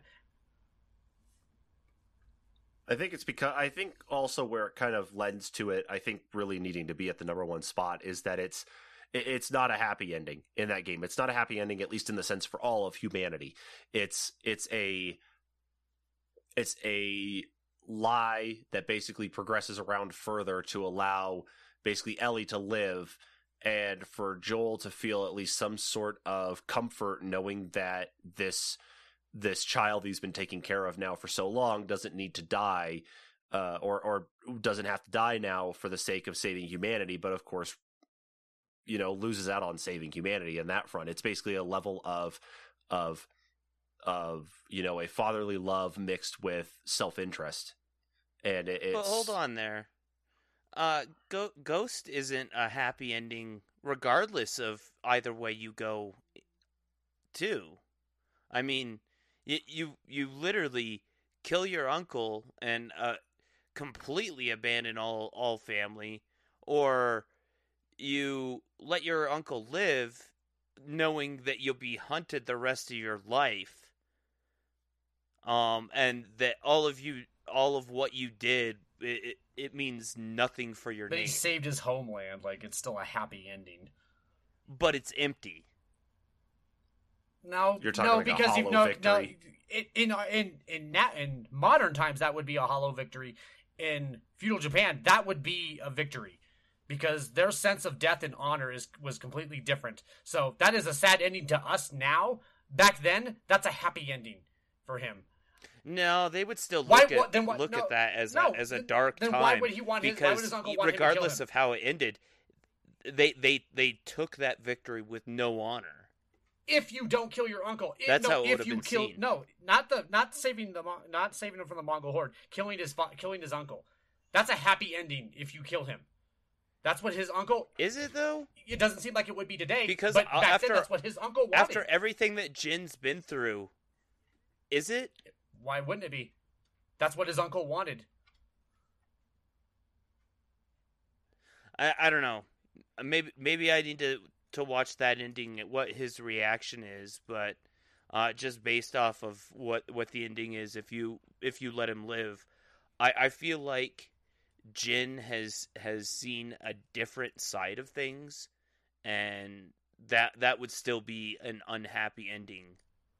I think it's because I think also where it kind of lends to it. I think really needing to be at the number one spot is that it's it- it's not a happy ending in that game. It's not a happy ending, at least in the sense for all of humanity. It's it's a it's a lie that basically progresses around further to allow basically Ellie to live and for Joel to feel at least some sort of comfort knowing that this this child he's been taking care of now for so long doesn't need to die uh, or or doesn't have to die now for the sake of saving humanity but of course you know loses out on saving humanity in that front it's basically a level of of of you know a fatherly love mixed with self-interest and it, it's But hold on there. Uh, Go- Ghost isn't a happy ending, regardless of either way you go. Too, I mean, you you, you literally kill your uncle and uh, completely abandon all all family, or you let your uncle live, knowing that you'll be hunted the rest of your life. Um, and that all of you, all of what you did, it, it, it means nothing for your But name, he saved his homeland. Like, it's still a happy ending. but it's empty. No, You're talking no, like a because you hollow no, victory. no, in in in in, na- in modern times that would be a hollow victory. In feudal Japan, that would be a victory because their sense of death and honor is was completely different. So that is a sad ending to us now. Back then, that's a happy ending for him. No, they would still Why- look at then what- look no, at that as no, a as a dark then time. why would he want his- why would because his uncle want him to kill regardless of how it ended, they they they took that victory with no honor. if you don't kill your uncle. If, That's no, how it if you been kill seen. no, not the not saving the not saving him from the Mongol horde, killing his killing his uncle. That's a happy ending if you kill him. That's what his uncle. Is it though? It doesn't seem like it would be today Because but back after- then that's what his uncle wanted. After everything that Jin's been through, is it? Why wouldn't it be? That's what his uncle wanted. I I don't know. Maybe maybe I need to to watch that ending. What his reaction is, but uh, just based off of what what the ending is, if you if you let him live, I I feel like Jin has has seen a different side of things, and that that would still be an unhappy ending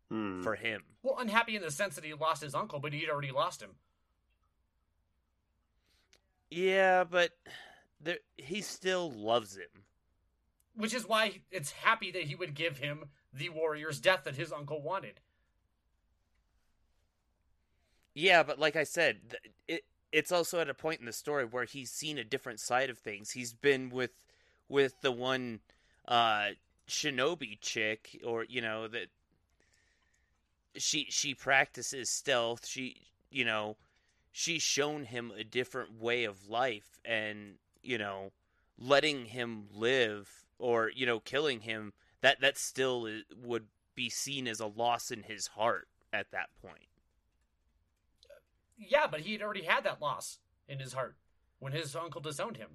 Hmm. for him. Well, unhappy in the sense that he lost his uncle, but he'd already lost him. Yeah, but there, he still loves him. Which is why it's happy that he would give him the warrior's death that his uncle wanted. Yeah, but like I said, it it's also at a point in the story where he's seen a different side of things. He's been with with the one uh shinobi chick or you know that she she practices stealth. She you know, she's shown him a different way of life and, you know, letting him live or, you know, killing him that that still would be seen as a loss in his heart at that point. Yeah, but he had already had that loss in his heart when his uncle disowned him.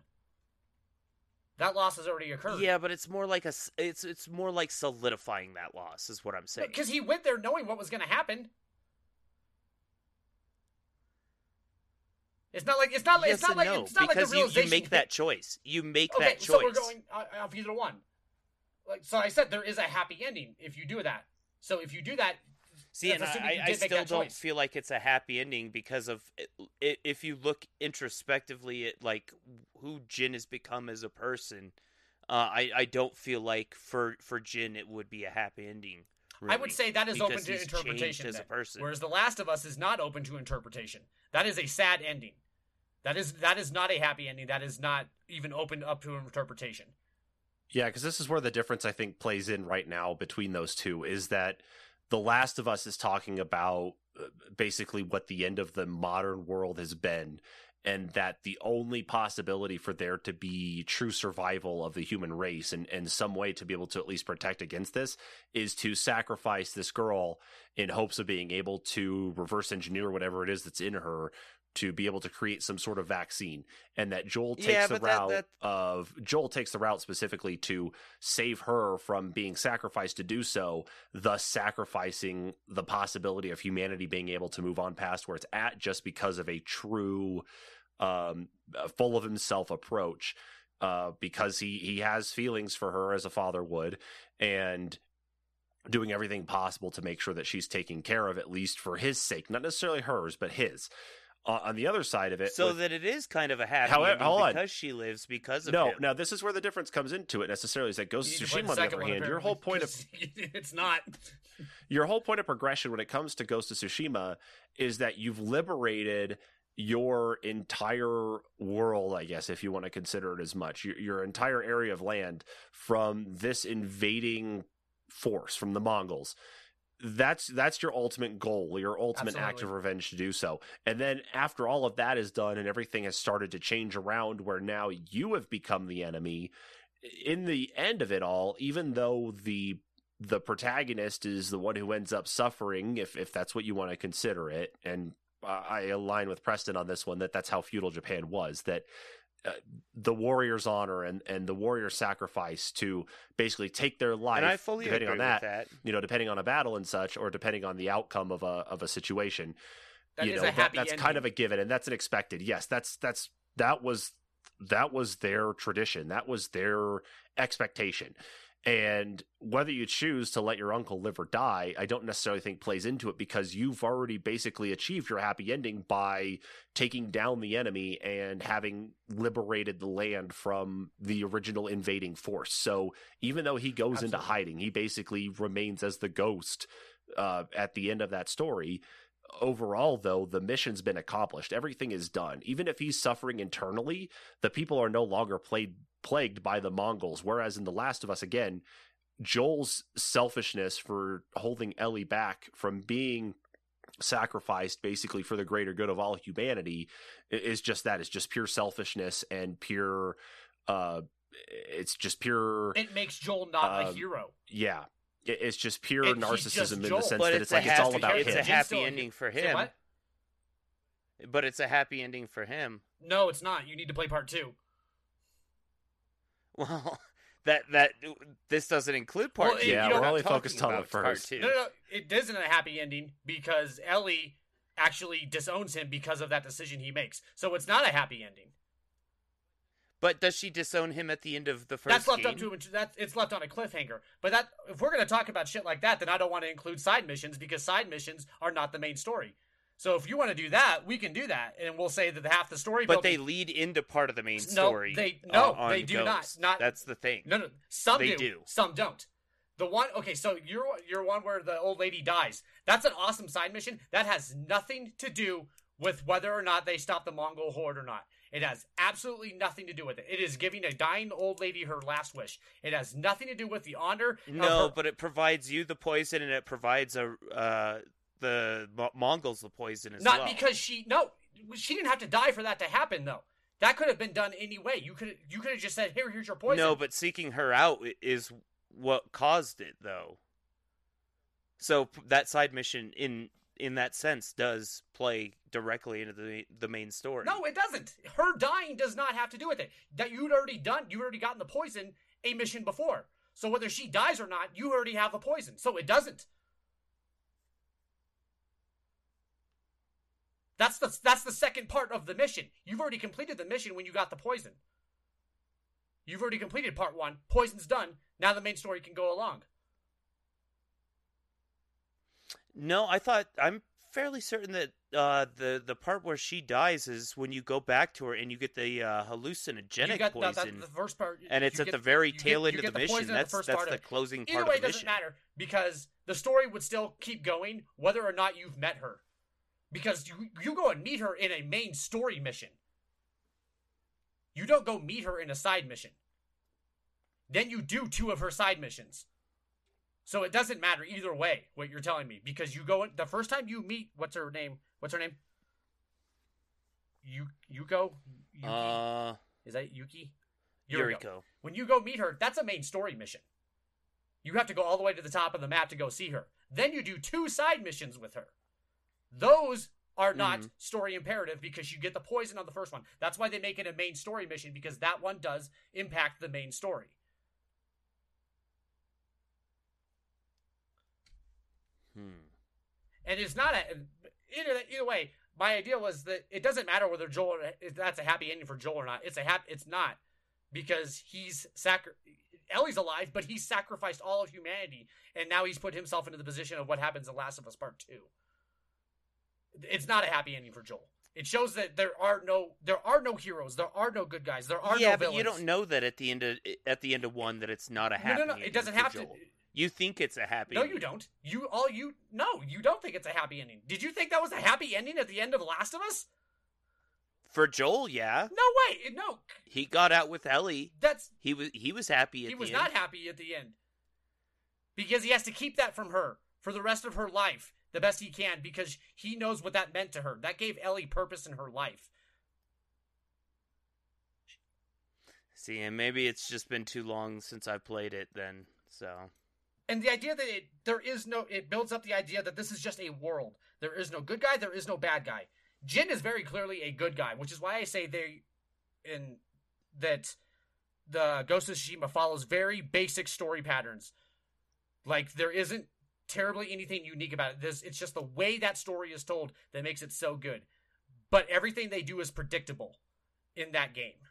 That loss has already occurred. Yeah, but it's more like a it's it's more like solidifying that loss is what I'm saying. because he went there knowing what was going to happen. It's not like it's not like yes it's not like no, it's not like because the you, realization. you make that choice. You make okay, that choice. so we're going uh, off either one. Like so, I said there is a happy ending if you do that. So if you do that, See, that's and I, I still don't choice. feel like it's a happy ending because of i if you look introspectively at like who Jin has become as a person. Uh, I I don't feel like for for Jin it would be a happy ending. I would say that is open to interpretation. changed as a person. Whereas The Last of Us is not open to interpretation. That is a sad ending. That is that is not a happy ending. That is not even open up to interpretation. Yeah, because this is where the difference I think plays in right now between those two is that The Last of Us is talking about uh, basically what the end of the modern world has been, and that the only possibility for there to be true survival of the human race and, and some way to be able to at least protect against this is to sacrifice this girl in hopes of being able to reverse engineer whatever it is that's in her to be able to create some sort of vaccine. And that Joel takes Yeah, the that- route that- of Joel takes the route specifically to save her from being sacrificed to do so, thus sacrificing the possibility of humanity being able to move on past where it's at just because of a true um full of himself approach uh because he he has feelings for her as a father would and doing everything possible to make sure that she's taken care of at least for his sake not necessarily hers but his uh, on the other side of it so with- that it is kind of a happy However- ending hold on. because she lives because of no, him. now this is where the difference comes into it necessarily. Is that Ghost of to play Tsushima, on the other one, hand, your whole point of it's not. your whole point of progression when it comes to Ghost of Tsushima is that you've liberated your entire world, I guess, if you want to consider it as much, your, your entire area of land from this invading force from the Mongols. That's that's your ultimate goal, your ultimate act of revenge to do so. And then after all of that is done and everything has started to change around where now you have become the enemy, in the end of it all, even though the the protagonist is the one who ends up suffering, if if that's what you want to consider it, and I align with Preston on this one that that's how feudal Japan was. That uh, the warrior's honor and and the warrior's sacrifice to basically take their life, and I fully depending agree on that, with that. you know, depending on a battle and such, or depending on the outcome of a of a situation. That you is know, a happy that's ending. kind of a given, and that's an expected. Yes, that's that's that was that was their tradition. That was their expectation. And whether you choose to let your uncle live or die, I don't necessarily think plays into it because you've already basically achieved your happy ending by taking down the enemy and having liberated the land from the original invading force. So even though he goes into hiding, he basically remains as the ghost uh, at the end of that story overall, though, the mission's been accomplished. Everything is done. Even if he's suffering internally, the people are no longer played, plagued by the Mongols. Whereas in The Last of Us, again, Joel's selfishness for holding Ellie back from being sacrificed basically for the greater good of all humanity is just that. It's just pure selfishness and pure. Uh, it's just pure. It makes Joel not a hero. Yeah, it's just pure and narcissism just in the sense but that it's, like it's all about it's him. It's a happy ending for him. But it's a happy ending for him. No, it's not. You need to play part two. Well, that that this doesn't include part well, two. Yeah, we're only focused on the first. No, no, no, it isn't a happy ending because Ellie actually disowns him because of that decision he makes. So it's not a happy ending. But does she disown him at the end of the first? That's left game? up to him. That it's left on a cliffhanger. But that if we're going to talk about shit like that, then I don't want to include side missions because side missions are not the main story. So if you want to do that, we can do that, and we'll say that half the story. But they lead into part of the main story. No, they no, uh, they do not. Not that's the thing. No, no, some they do, do. Some don't. The one, okay, so you're you're one where the old lady dies. That's an awesome side mission. That has nothing to do with whether or not they stop the Mongol horde or not. It has absolutely nothing to do with it. It is giving a dying old lady her last wish. It has nothing to do with the honor. No, her... but it provides you the poison, and it provides a uh, the Mongols the poison as Not well. Not because she no, she didn't have to die for that to happen though. That could have been done anyway. You could you could have just said, "Here, here's your poison." No, but seeking her out is what caused it, though. So that side mission, in in that sense, does play directly into the the main story. No, it doesn't. Her dying does not have to do with it. That you'd already done. You already gotten the poison a mission before. So whether she dies or not, you already have the poison. So it doesn't. That's the that's the second part of the mission. You've already completed the mission when you got the poison. You've already completed part one. Poison's done. Now the main story can go along. No, I thought I'm fairly certain that uh, the the part where she dies is when you go back to her and you get the uh, hallucinogenic got, poison. That, that, the first part, and it's at get, the very tail get, end of the, the mission. That's the that's the closing Either part way, of the it doesn't matter because the story would still keep going whether or not you've met her because you you go and meet her in a main story mission. You don't go meet her in a side mission. Then you do two of her side missions. So it doesn't matter either way what you're telling me because you go the first time you meet what's her name? What's her name? You Yuko? Yuki? Uh is that Yuki? Yuriko. Yuriko. When you go meet her, that's a main story mission. You have to go all the way to the top of the map to go see her. Then you do two side missions with her. Those are not mm-hmm. story imperative because you get the poison on the first one. That's why they make it a main story mission because that one does impact the main story. Hmm. And it's not a either either way. My idea was that it doesn't matter whether Joel if that's a happy ending for Joel or not. It's a happy. It's not because he's sacri- Ellie's alive, but he's sacrificed all of humanity, and now he's put himself into the position of what happens in Last of Us Part Two it's not a happy ending for Joel. It shows that there are no there are no heroes, there are no good guys, there are yeah, no but you don't know that at the end of at the end of one that it's not a happy. No, no, no. It doesn't have Joel. to. You think it's a happy? No, ending. you don't. You all you no, you don't think it's a happy ending. Did you think that was a happy ending at the end of Last of Us? For Joel, yeah. No way, no. He got out with Ellie. That's he was he was happy. he was end. not happy at the end because he has to keep that from her for the rest of her life the best he can because he knows what that meant to her. That gave Ellie purpose in her life. See, and maybe it's just been too long since I played it then, so. And the idea that it there is no it builds up the idea that this is just a world. There is no good guy, there is no bad guy. Jin is very clearly a good guy, which is why I say they in that the Ghost of Tsushima follows very basic story patterns. Like there isn't terribly anything unique about it. This it's just the way that story is told that makes it so good. But everything they do is predictable in that game.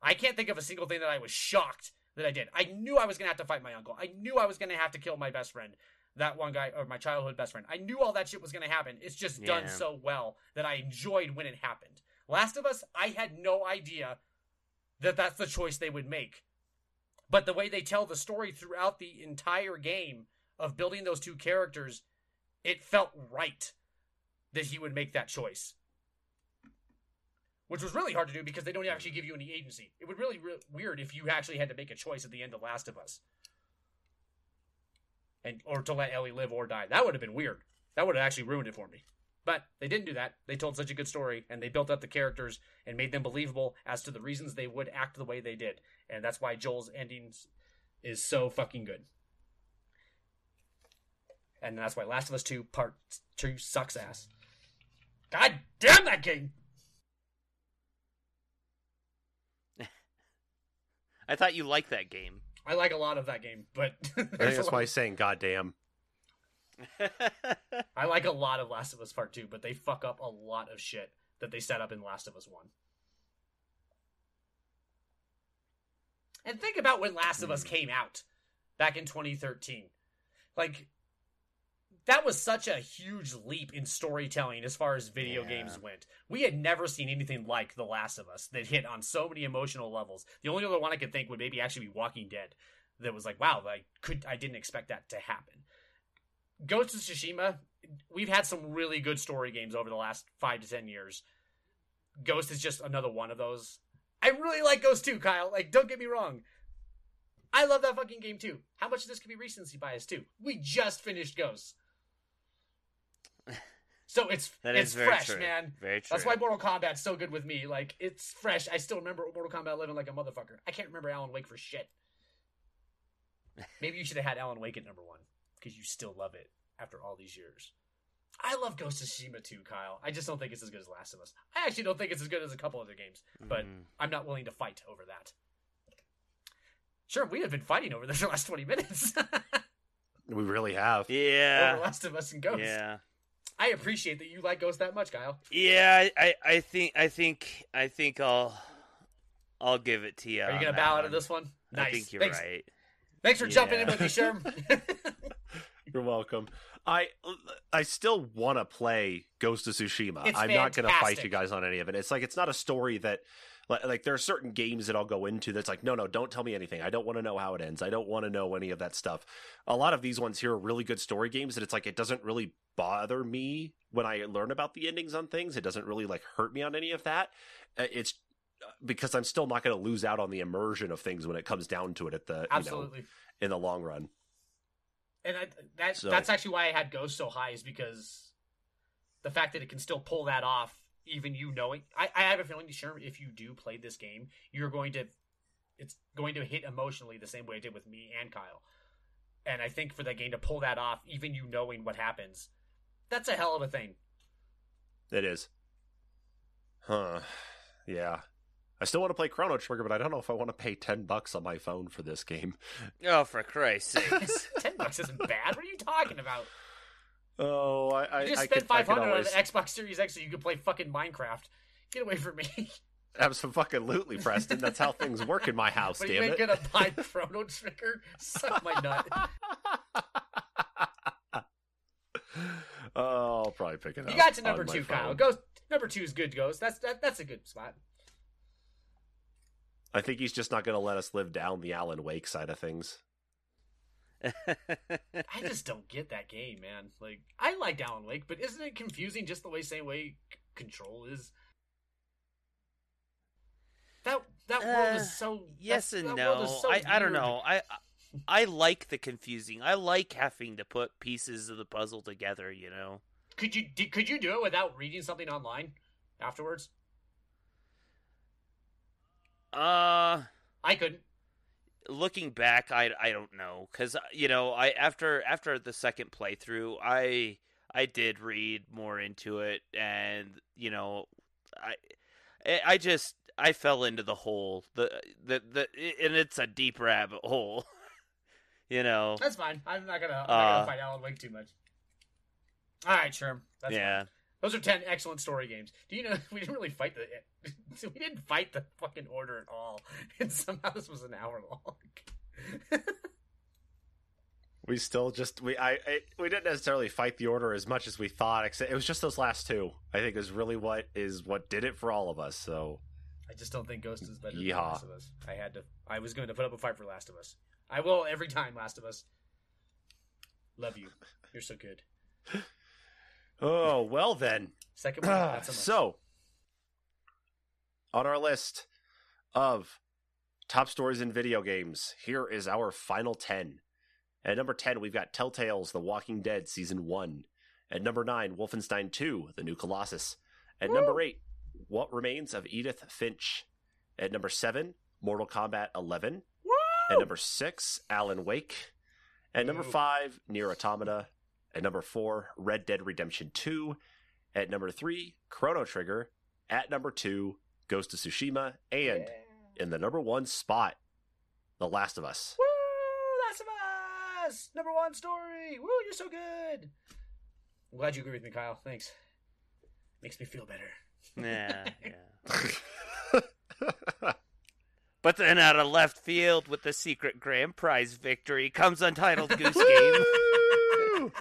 I can't think of a single thing that I was shocked that I did. I knew I was going to have to fight my uncle. I knew I was going to have to kill my best friend, that one guy, or my childhood best friend. I knew all that shit was going to happen. It's just yeah. done so well that I enjoyed when it happened. Last of Us, I had no idea that that's the choice they would make. But the way they tell the story throughout the entire game of building those two characters, it felt right. that he would make that choice. Which was really hard to do because they don't actually give you any agency. It would really re- weird if you actually had to make a choice at the end of Last of Us, and or to let Ellie live or die. That would have been weird. That would have actually ruined it for me. But they didn't do that. They told such a good story and they built up the characters and made them believable as to the reasons they would act the way they did. And that's why Joel's endings is so fucking good. And that's why Last of Us 2 Part 2 sucks ass. God damn that game! I thought you liked that game. I like a lot of that game, but I think that's why he's saying goddamn. I like a lot of Last of Us Part 2, but they fuck up a lot of shit that they set up in Last of Us 1. And think about when Last of Us Hmm. came out back in 2013. Like, that was such a huge leap in storytelling as far as video Yeah. games went. We had never seen anything like The Last of Us that hit on so many emotional levels. The only other one I could think would maybe actually be Walking Dead. That was like, wow, I could I didn't expect that to happen. Ghost of Tsushima, we've had some really good story games over the last five to ten years. Ghost is just another one of those. I really like Ghost too, Kyle. Like, don't get me wrong. I love that fucking game too. How much of this could be recency bias too? We just finished Ghost. So it's That it's is very fresh, true. man. Very true. That's why Mortal Kombat's so good with me. Like, it's fresh. I still remember Mortal Kombat 11 like a motherfucker. I can't remember Alan Wake for shit. Maybe you should have had Alan Wake at number one because you still love it after all these years. I love Ghost of Tsushima too, Kyle. I just don't think it's as good as Last of Us. I actually don't think it's as good as a couple other games, but Mm. I'm not willing to fight over that. Sure, we have been fighting over this for the last 20 minutes. We really have. over Yeah. Last of Us and Ghost. Yeah. I appreciate that you like Ghost that much, Kyle. Yeah, I, I, I think I think I think I'll I'll give it to you. Are you on going to bow out of this one? Nice. I think you're Thanks, right. Thanks for jumping in Yeah. with me, Sherm. You're welcome. I I still want to play Ghost of Tsushima. It's I'm not going to fight you guys on any of it. It's like it's not a story that like, like there are certain games that I'll go into that's like no no don't tell me anything. I don't want to know how it ends. I don't want to know any of that stuff. A lot of these ones here are really good story games that it's like it doesn't really bother me when I learn about the endings on things. It doesn't really like hurt me on any of that. Uh, It's because I'm still not going to lose out on the immersion of things when it comes down to it at the you know Absolutely. in the long run. And I, that So- that's actually why I had Ghost so high is because the fact that it can still pull that off, even you knowing. I, I have a feeling, sure, if you do play this game, you're going to, it's going to hit emotionally the same way it did with me and Kyle. And I think for that game to pull that off, even you knowing what happens, that's a hell of a thing. It is. Huh. Yeah. I still want to play Chrono Trigger, but I don't know if I want to pay 10 bucks on my phone for this game. Oh, for Christ's sakes! Ten bucks isn't bad. What are you talking about? Oh, I, I, You just I spent five hundred always on the Xbox Series X so you could play fucking Minecraft. Get away from me. absolutely, Preston. That's how things work in my house, But you damn ain't it. gonna buy Chrono Trigger? Suck my nut. oh, I'll probably pick it up. You got to number two, Kyle. Ghost number two is good. Ghost. That's that, that's a good spot. I think he's just not going to let us live down the Alan Wake side of things. I just don't get that game, man. Like I like Alan Wake, but isn't it confusing just the way same way C- Control is? That that world Uh, is so yes and no. so I, I don't know. I I like the confusing. I like having to put pieces of the puzzle together. You know. Could you did, could you do it without reading something online afterwards? Uh I couldn't. Looking back, I I don't know because you know I after after the second playthrough, I I did read more into it, and you know I I- I just I fell into the hole the the the and it's a deep rabbit hole, you know. That's fine. I'm not gonna I'm not Uh, gonna fight Alan Wake too much. All right, sure. That's fine. Those are ten excellent story games. Do you know we didn't really fight the we didn't fight the fucking order at all, and somehow this was an hour long. We still just we I, I we didn't necessarily fight the order as much as we thought. Except it was just those last two. I think is really what is what did it for all of us. So I just don't think Ghost is better than Last of Us. I had to. I was going to put up a fight for Last of Us. I will every time. Last of Us. Love you. You're so good. Oh well then. Second one. Not so, so on our list of top stories in video games, here is our final ten. At number ten, we've got Telltale's The Walking Dead season one. At number nine, Wolfenstein 2, The New Colossus. At Woo! number eight, What Remains of Edith Finch. At number seven, Mortal Kombat 11. Woo! At number six, Alan Wake. At number five, Nier Automata. At number four, Red Dead Redemption 2. At number three, Chrono Trigger. At number two, Ghost of Tsushima. And Yeah. in the number one spot, The Last of Us. Woo! Last of Us! Number one story! Woo, you're so good! I'm glad you agree with me, Kyle. Thanks. Makes me feel better. Yeah, yeah. But then out of left field with the secret grand prize victory comes Untitled Goose Game.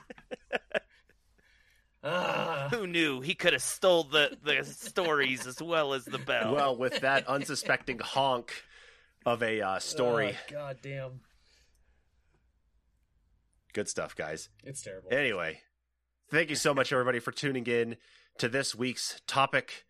Woo! Ah, Who knew he could have stole the, the stories as well as the bell? well, with that unsuspecting honk of a uh, story. Oh, God damn. Good stuff, guys. It's terrible. Anyway, thank you so much, everybody, for tuning in to this week's topic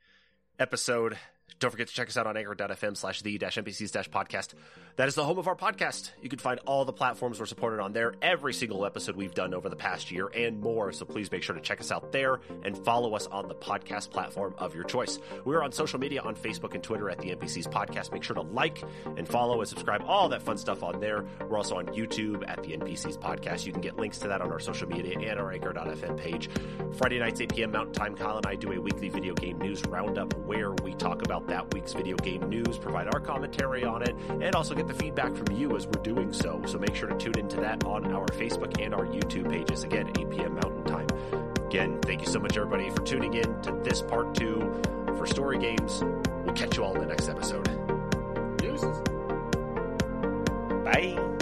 episode. Don't forget to check us out on anchor.fm slash the NPCs podcast. That is the home of our podcast. You can find all the platforms we're supported on there, every single episode we've done over the past year and more. So please make sure to check us out there and follow us on the podcast platform of your choice. We're on social media on Facebook and Twitter at the NPCs podcast. Make sure to like and follow and subscribe, all that fun stuff on there. We're also on YouTube at the NPCs podcast. You can get links to that on our social media and our anchor.fm page. Friday nights, 8 p.m. Mountain Time, Kyle and I do a weekly video game news roundup where we talk about that week's video game news, provide our commentary on it, and also get the feedback from you as we're doing so. So make sure to tune into that on our Facebook and our YouTube pages. Again, 8 p.m. Mountain Time. Again, thank you so much, everybody, for tuning in to this part two for Story Games. We'll catch you all in the next episode. Deuces. Bye.